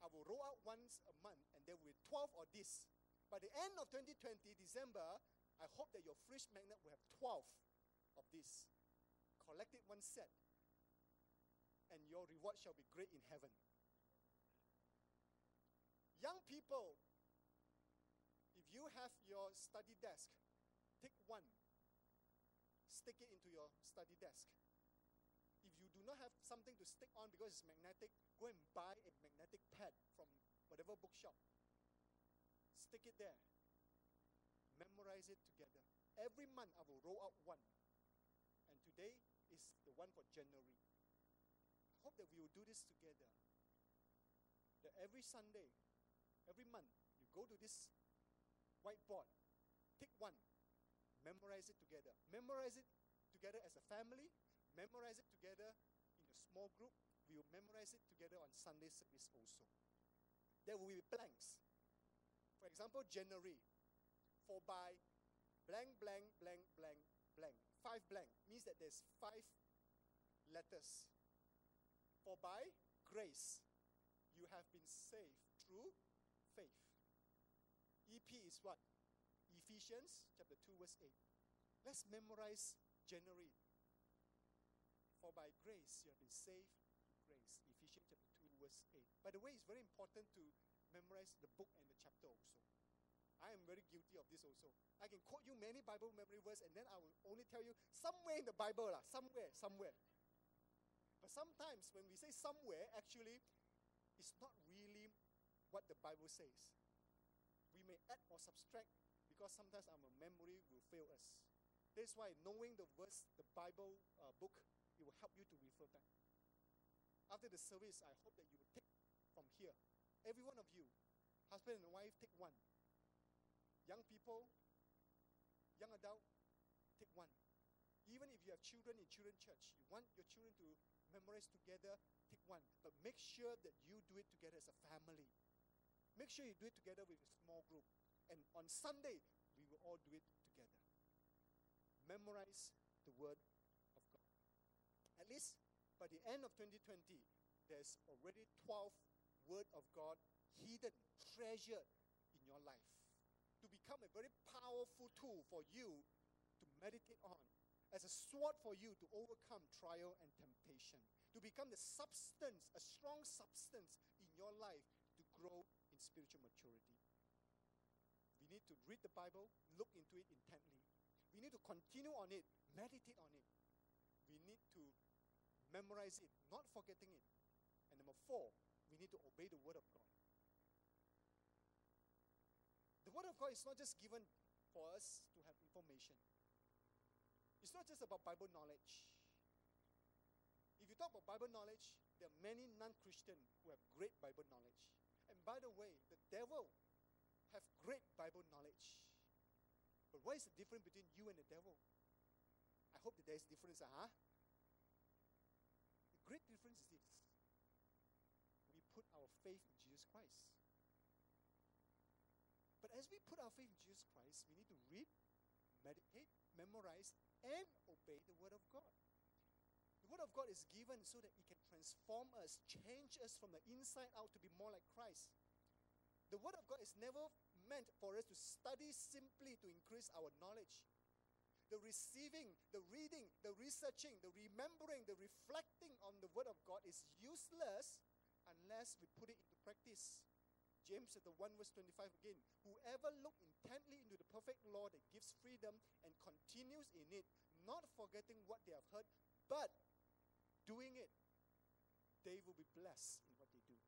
I will roll out once a month, and there will be 12 of this. By the end of 2020, December, I hope that your fridge magnet will have 12 of this. Collect it one set, and your reward shall be great in heaven. Young people, if you have your study desk, take one, stick it into your study desk. If you do not have something to stick on because it's magnetic, go and buy a magnetic pad from whatever bookshop. Stick it there. Memorize it together. Every month I will roll out one. And today is the one for January. Hope that we will do this together. That every Sunday, every month, you go to this whiteboard, take one, memorize it together. Memorize it together as a family, memorize it together in a small group. We will memorize it together on Sunday service also. There will be blanks. For example, January, for by blank, blank, blank, blank, blank. Five blank means that there's five letters. For by grace, you have been saved through faith. EP is what? Ephesians chapter 2, verse 8. Let's memorize January. For by grace you have been saved through grace. Ephesians chapter 2, verse 8. By the way, it's very important to memorize the book and the chapter also. I am very guilty of this also. I can quote you many Bible memory verse, and then I will only tell you somewhere in the Bible, lah, somewhere, somewhere. But sometimes when we say somewhere, actually, it's not really what the Bible says. We may add or subtract because sometimes our memory will fail us. That's why knowing the verse, the Bible uh, book, it will help you to refer back. After the service, I hope that you will take from here. Every one of you, husband and wife, take one. Young people, young adult, take one. Even if you have children in children church, you want your children to memorize together, take one. But make sure that you do it together as a family. Make sure you do it together with a small group. And on Sunday, we will all do it together. Memorize the Word of God. At least by the end of 2020, there's already 12 Word of God hidden, treasured in your life to become a very powerful tool for you to meditate on, as a sword for you to overcome trial and temptation, to become the substance, a strong substance in your life to grow in spiritual maturity. We need to read the Bible, look into it intently. We need to continue on it, meditate on it. We need to memorize it, not forgetting it. And number four, we need to obey the Word of God. The Word of God is not just given for us to have information, it's not just about Bible knowledge. If you talk about Bible knowledge, there are many non Christian who have great Bible knowledge. And by the way, the devil have great Bible knowledge. But what is the difference between you and the devil? I hope that there is difference, huh? The great difference is this. We put our faith in Jesus Christ. But as we put our faith in Jesus Christ, we need to read, meditate, memorize, and obey the Word of God. The Word of God is given so that it can transform us, change us from the inside out to be more like Christ. The Word of God is never meant for us to study simply to increase our knowledge. The receiving, the reading, the researching, the remembering, the reflecting on the Word of God is useless unless we put it into practice. James chapter 1 verse 25 again. Whoever look intently into the perfect law that gives freedom and continues in it, not forgetting what they have heard, but doing it, they will be blessed in what they do.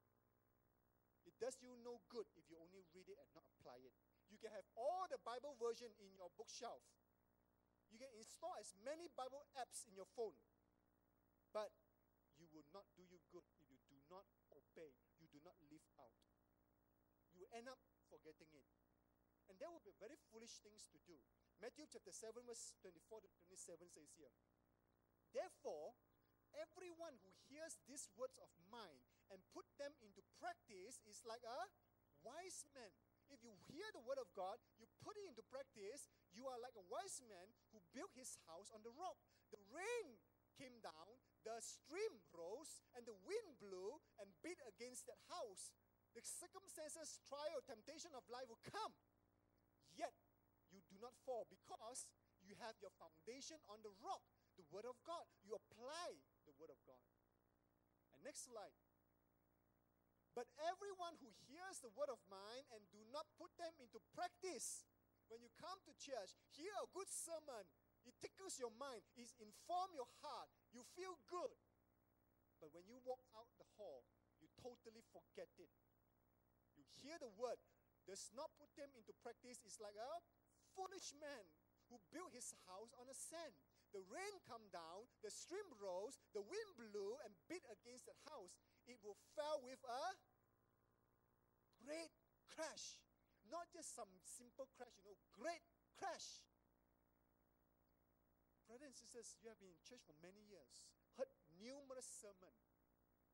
It does you no good if you only read it and not apply it. You can have all the Bible version in your bookshelf. You can install as many Bible apps in your phone. But you will not do you good if you do not obey, you do not live out. End up forgetting it. And that would be very foolish things to do. Matthew chapter 7, verse 24 to 27 says here, Therefore, everyone who hears these words of mine and put them into practice is like a wise man. If you hear the word of God, you put it into practice, you are like a wise man who built his house on the rock. The rain came down, the stream rose, and the wind blew and beat against that house. The circumstances, trial, temptation of life will come. Yet you do not fall because you have your foundation on the rock, the Word of God. You apply the Word of God. And next slide. But everyone who hears the word of mine and do not put them into practice, when you come to church, hear a good sermon, it tickles your mind, it informs your heart, you feel good. But when you walk out the hall, you totally forget it. Hear the word, does not put them into practice, is like a foolish man who built his house on the sand. The rain come down, the stream rose, the wind blew and beat against that house. It will fall with a great crash. Not just some simple crash, you know, great crash. Brothers and sisters, you have been in church for many years, heard numerous sermons,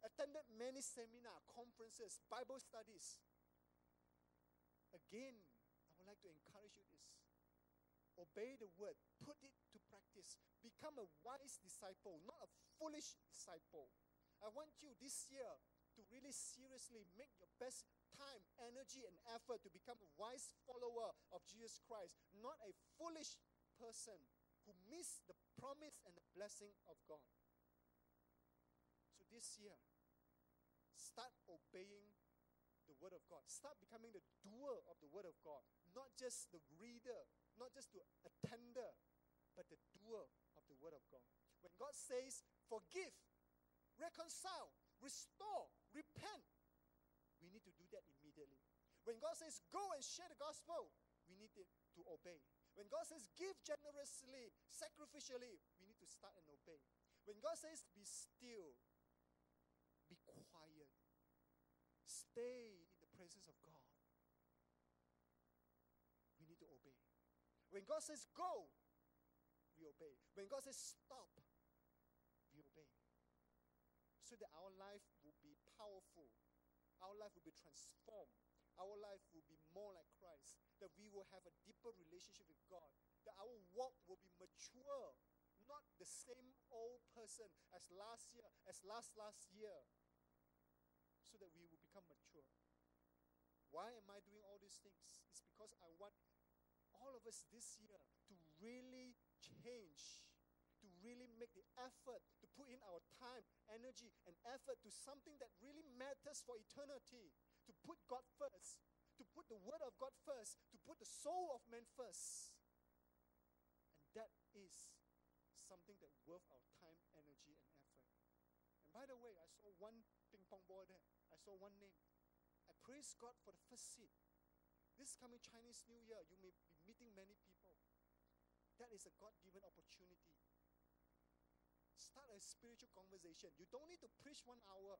attended many seminars, conferences, Bible studies. Again, I would like to encourage you this obey the word, put it to practice, become a wise disciple, not a foolish disciple. I want you this year to really seriously make your best time, energy, and effort to become a wise follower of Jesus Christ, not a foolish person who missed the promise and the blessing of God. So this year, start obeying the Word of God. Start becoming the doer of the Word of God, not just the reader not just the attender, but the doer of the word of God. When God says, forgive, reconcile, restore, repent, we need to do that immediately. When God says, go and share the gospel, we need to obey. When God says, give generously, sacrificially, we need to start and obey. When God says, be still, be quiet, stay in the presence of God, we need to obey. When God says go, we obey. When God says stop, we obey. So that our life will be powerful, our life will be transformed, our life will be more like Christ, that we will have a deeper relationship with God, that our walk will be mature, not the same old person as last year, as last last year, so that we. Why am I doing all these things? It's because I want all of us this year to really change, to really make the effort to put in our time, energy, and effort to something that really matters for eternity, to put God first, to put the Word of God first, to put the soul of man first. And that is something that worth our time, energy, and effort. And by the way, I saw one ping pong ball there. I saw one name. Praise God for the first seed. This coming Chinese New Year, you may be meeting many people. That is a God given opportunity. Start a spiritual conversation. You don't need to preach one hour.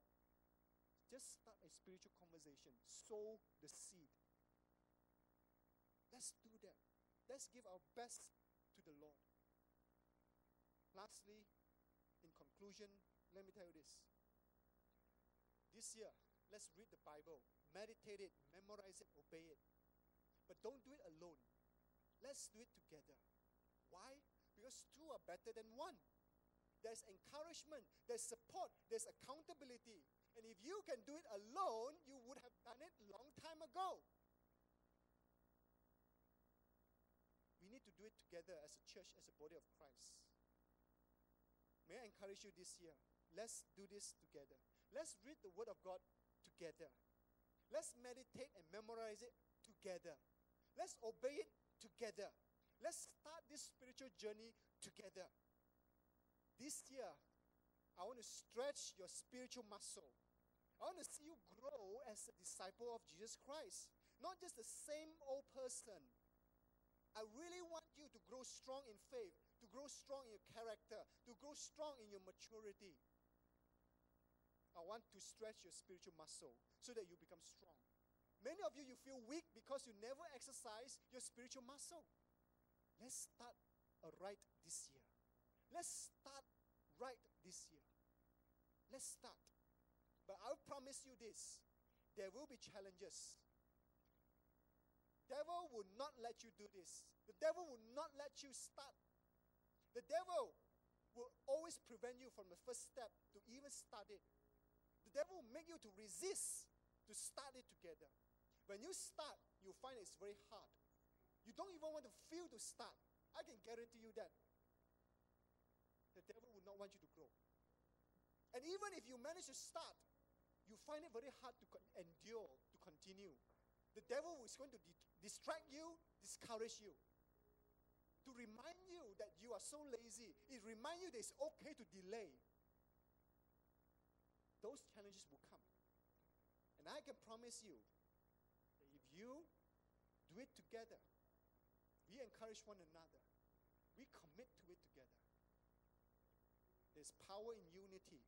Just start a spiritual conversation. Sow the seed. Let's do that. Let's give our best to the Lord. Lastly, in conclusion, let me tell you this. This year, let's read the Bible, meditate it, memorize it, obey it. But don't do it alone. Let's do it together. Why? Because two are better than one. There's encouragement, there's support, there's accountability. And if you can do it alone, you would have done it long time ago. We need to do it together as a church, as a body of Christ. May I encourage you this year? Let's do this together. Let's read the Word of God together. Let's meditate and memorize it together. Let's obey it together. Let's start this spiritual journey together. This year, I want to stretch your spiritual muscle. I want to see you grow as a disciple of Jesus Christ, not just the same old person. I really want you to grow strong in faith, to grow strong in your character, to grow strong in your maturity. I want to stretch your spiritual muscle so that you become strong. Many of you, you feel weak because you never exercise your spiritual muscle. Let's start right this year. Let's start right this year. Let's start. But I'll promise you this there will be challenges. The devil will not let you do this. The devil will not let you start. The devil will always prevent you from the first step to even start it. The devil will make you to resist to start it together. When you start, you find it's very hard. You don't even want to feel to start. I can guarantee you that. The devil will not want you to grow. And even if you manage to start, you find it very hard to endure, to continue. The devil is going to di- distract you, discourage you. To remind you that you are so lazy. It reminds you that it's okay to delay. Those challenges will come. And I can promise you that if you do it together, we encourage one another, we commit to it together. There's power in unity,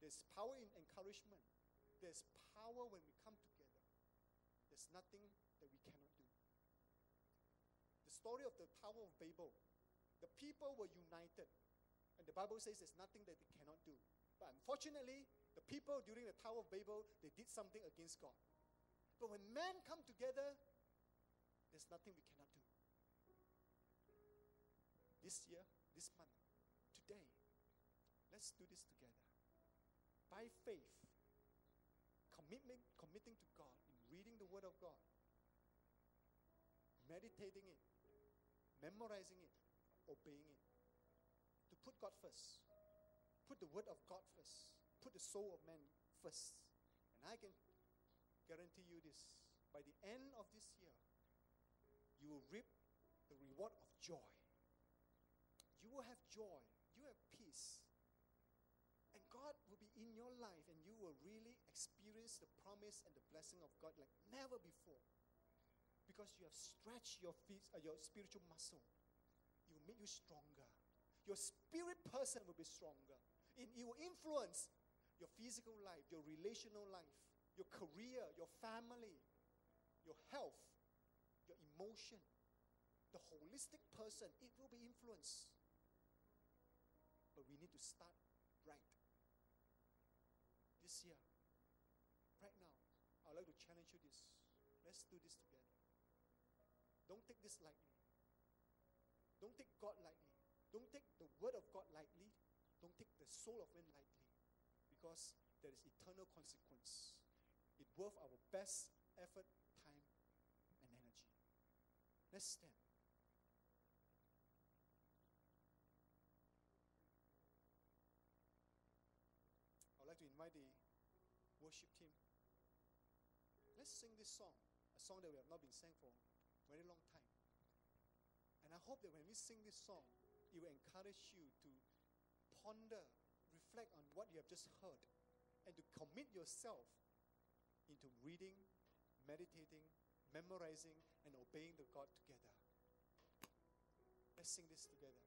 there's power in encouragement, there's power when we come together. There's nothing that we cannot do. The story of the Tower of Babel, the people were united. And the Bible says there's nothing that they cannot do. But unfortunately, the people during the Tower of Babel, they did something against God. But when men come together, there's nothing we cannot do. This year, this month, today, let's do this together. By faith, commitment, committing to God, in reading the Word of God, meditating it, memorizing it, obeying it. To put God first, put the Word of God first, put the soul of man first. And I can guarantee you this by the end of this year, you will reap the reward of joy. You will have joy, you have peace, and God will be in your life, and you will really experience the promise and the blessing of God like never before. Because you have stretched your, feet, uh, your spiritual muscle. It will make you stronger. Your spirit person will be stronger. It, it will influence your physical life, your relational life, your career, your family, your health, your emotion. The holistic person, it will be influenced. But we need to start right this year, right now, I would like to challenge you this. Let's do this together. Don't take this lightly. Don't take God lightly. Don't take the word of God lightly. Don't take the soul of man lightly. Because there is eternal consequence. It worth our best effort, time, and energy. Let's stand. I'd like to invite the worship team. Let's sing this song, a song that we have not been sang for a very long time. And I hope that when we sing this song, it will encourage you to ponder, reflect on what you have just heard, and to commit yourself into reading, meditating, memorizing, and obeying the God together. Let's sing this together.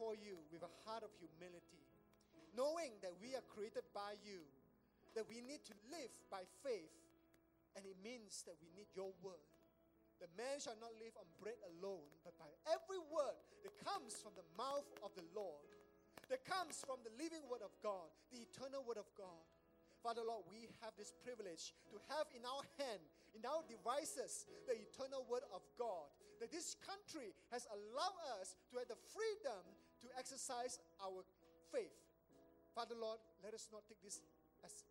Before you with a heart of humility, knowing that we are created by you, that we need to live by faith, and it means that we need your word. The man shall not live on bread alone, but by every word that comes from the mouth of the Lord, that comes from the living word of God, the eternal word of God. Father Lord, we have this privilege to have in our hand, in our devices, the eternal word of God. That this country has allowed us to have the freedom exercise our faith. Father Lord, let us not take this as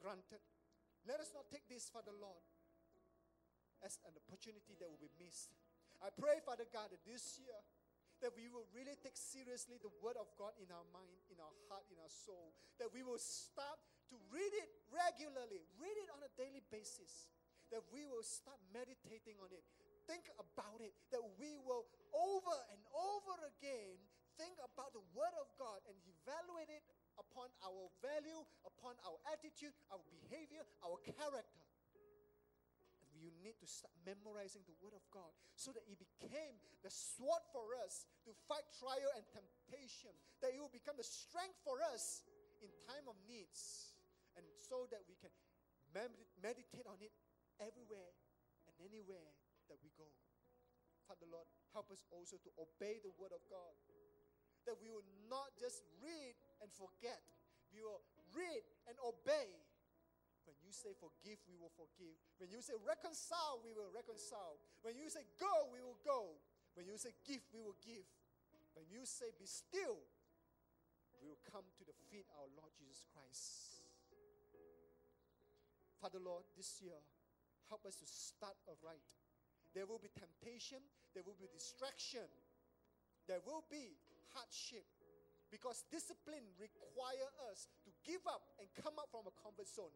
granted. Let us not take this, Father Lord, as an opportunity that will be missed. I pray, Father God, that this year, that we will really take seriously the Word of God in our mind, in our heart, in our soul. That we will start to read it regularly, read it on a daily basis. That we will start meditating on it, think about it. That we will over and over again think about the Word of God and evaluate it upon our value, upon our attitude, our behavior, our character. You need to start memorizing the Word of God so that it became the sword for us to fight trial and temptation, that it will become the strength for us in time of needs, and so that we can meditate on it everywhere and anywhere that we go. Father Lord, help us also to obey the Word of God, that we will not just read and forget, we will read and obey when you say forgive, we will forgive. When you say reconcile, we will reconcile. When you say go, we will go. When you say give, we will give. When you say be still, we will come to the feet of our Lord Jesus Christ. Father Lord, this year, help us to start aright. There will be temptation, there will be distraction, there will be hardship. Because discipline requires us to give up and come out from a comfort zone.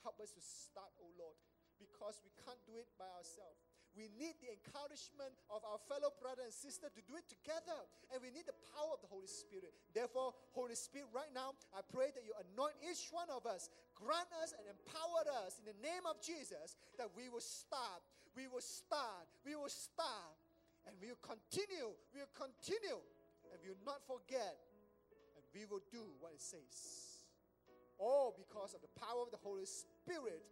Help us to start, oh Lord, because we can't do it by ourselves. We need the encouragement of our fellow brother and sister to do it together. And we need the power of the Holy Spirit. Therefore, Holy Spirit, right now, I pray that you anoint each one of us, grant us and empower us in the name of Jesus that we will start, we will start, we will start, and we will continue, we will continue, and we will not forget, and we will do what it says. All because of the power of the Holy Spirit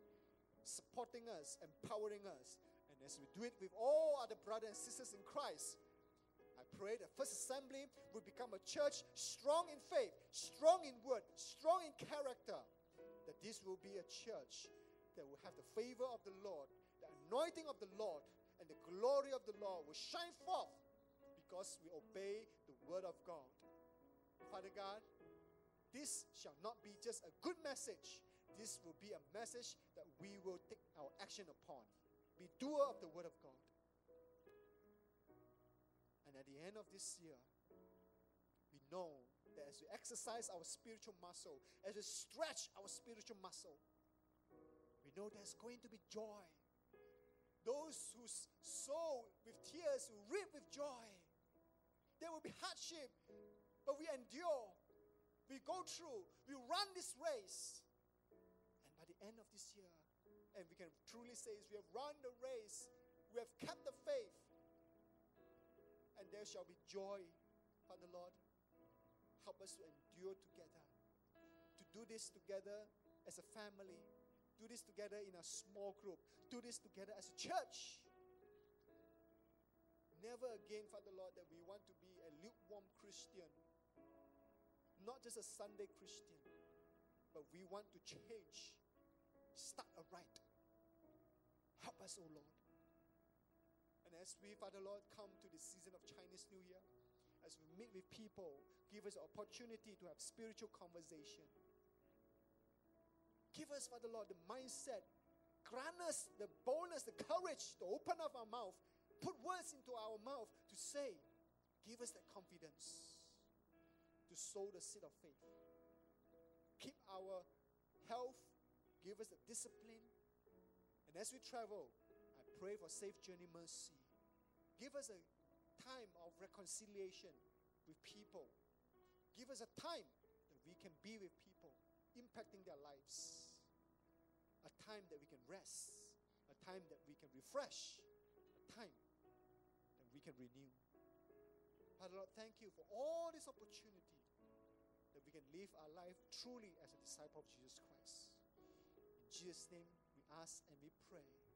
supporting us, empowering us. And as we do it with all other brothers and sisters in Christ, I pray that First Assembly will become a church strong in faith, strong in word, strong in character. That this will be a church that will have the favor of the Lord, the anointing of the Lord, the glory of the Lord will shine forth because we obey the word of God. Father God, this shall not be just a good message. This will be a message that we will take our action upon. Be doer of the word of God. And at the end of this year, we know that as we exercise our spiritual muscle, as we stretch our spiritual muscle, we know there's going to be joy. Those who sow with tears will reap with joy. There will be hardship, but we endure we go through, we run this race. And by the end of this year, and we can truly say is we have run the race, we have kept the faith, and there shall be joy, Father Lord. Help us to endure together, to do this together as a family, do this together in a small group, do this together as a church. Never again, Father Lord, that we want to be a lukewarm Christian not just a Sunday Christian, but we want to change, start aright. Help us, O oh Lord. And as we, Father Lord, come to the season of Chinese New Year, as we meet with people, give us an opportunity to have spiritual conversation. Give us, Father Lord, the mindset. Grant us the boldness, the courage to open up our mouth, put words into our mouth to say. Give us that confidence to sow the seed of faith. Keep our health, give us the discipline. And as we travel, I pray for safe journey mercy. Give us a time of reconciliation with people. Give us a time that we can be with people, impacting their lives. A time that we can rest, a time that we can refresh, a time that we can renew. Father Lord, thank you for all this opportunity that we can live our life truly as a disciple of Jesus Christ. In Jesus' name, we ask and we pray.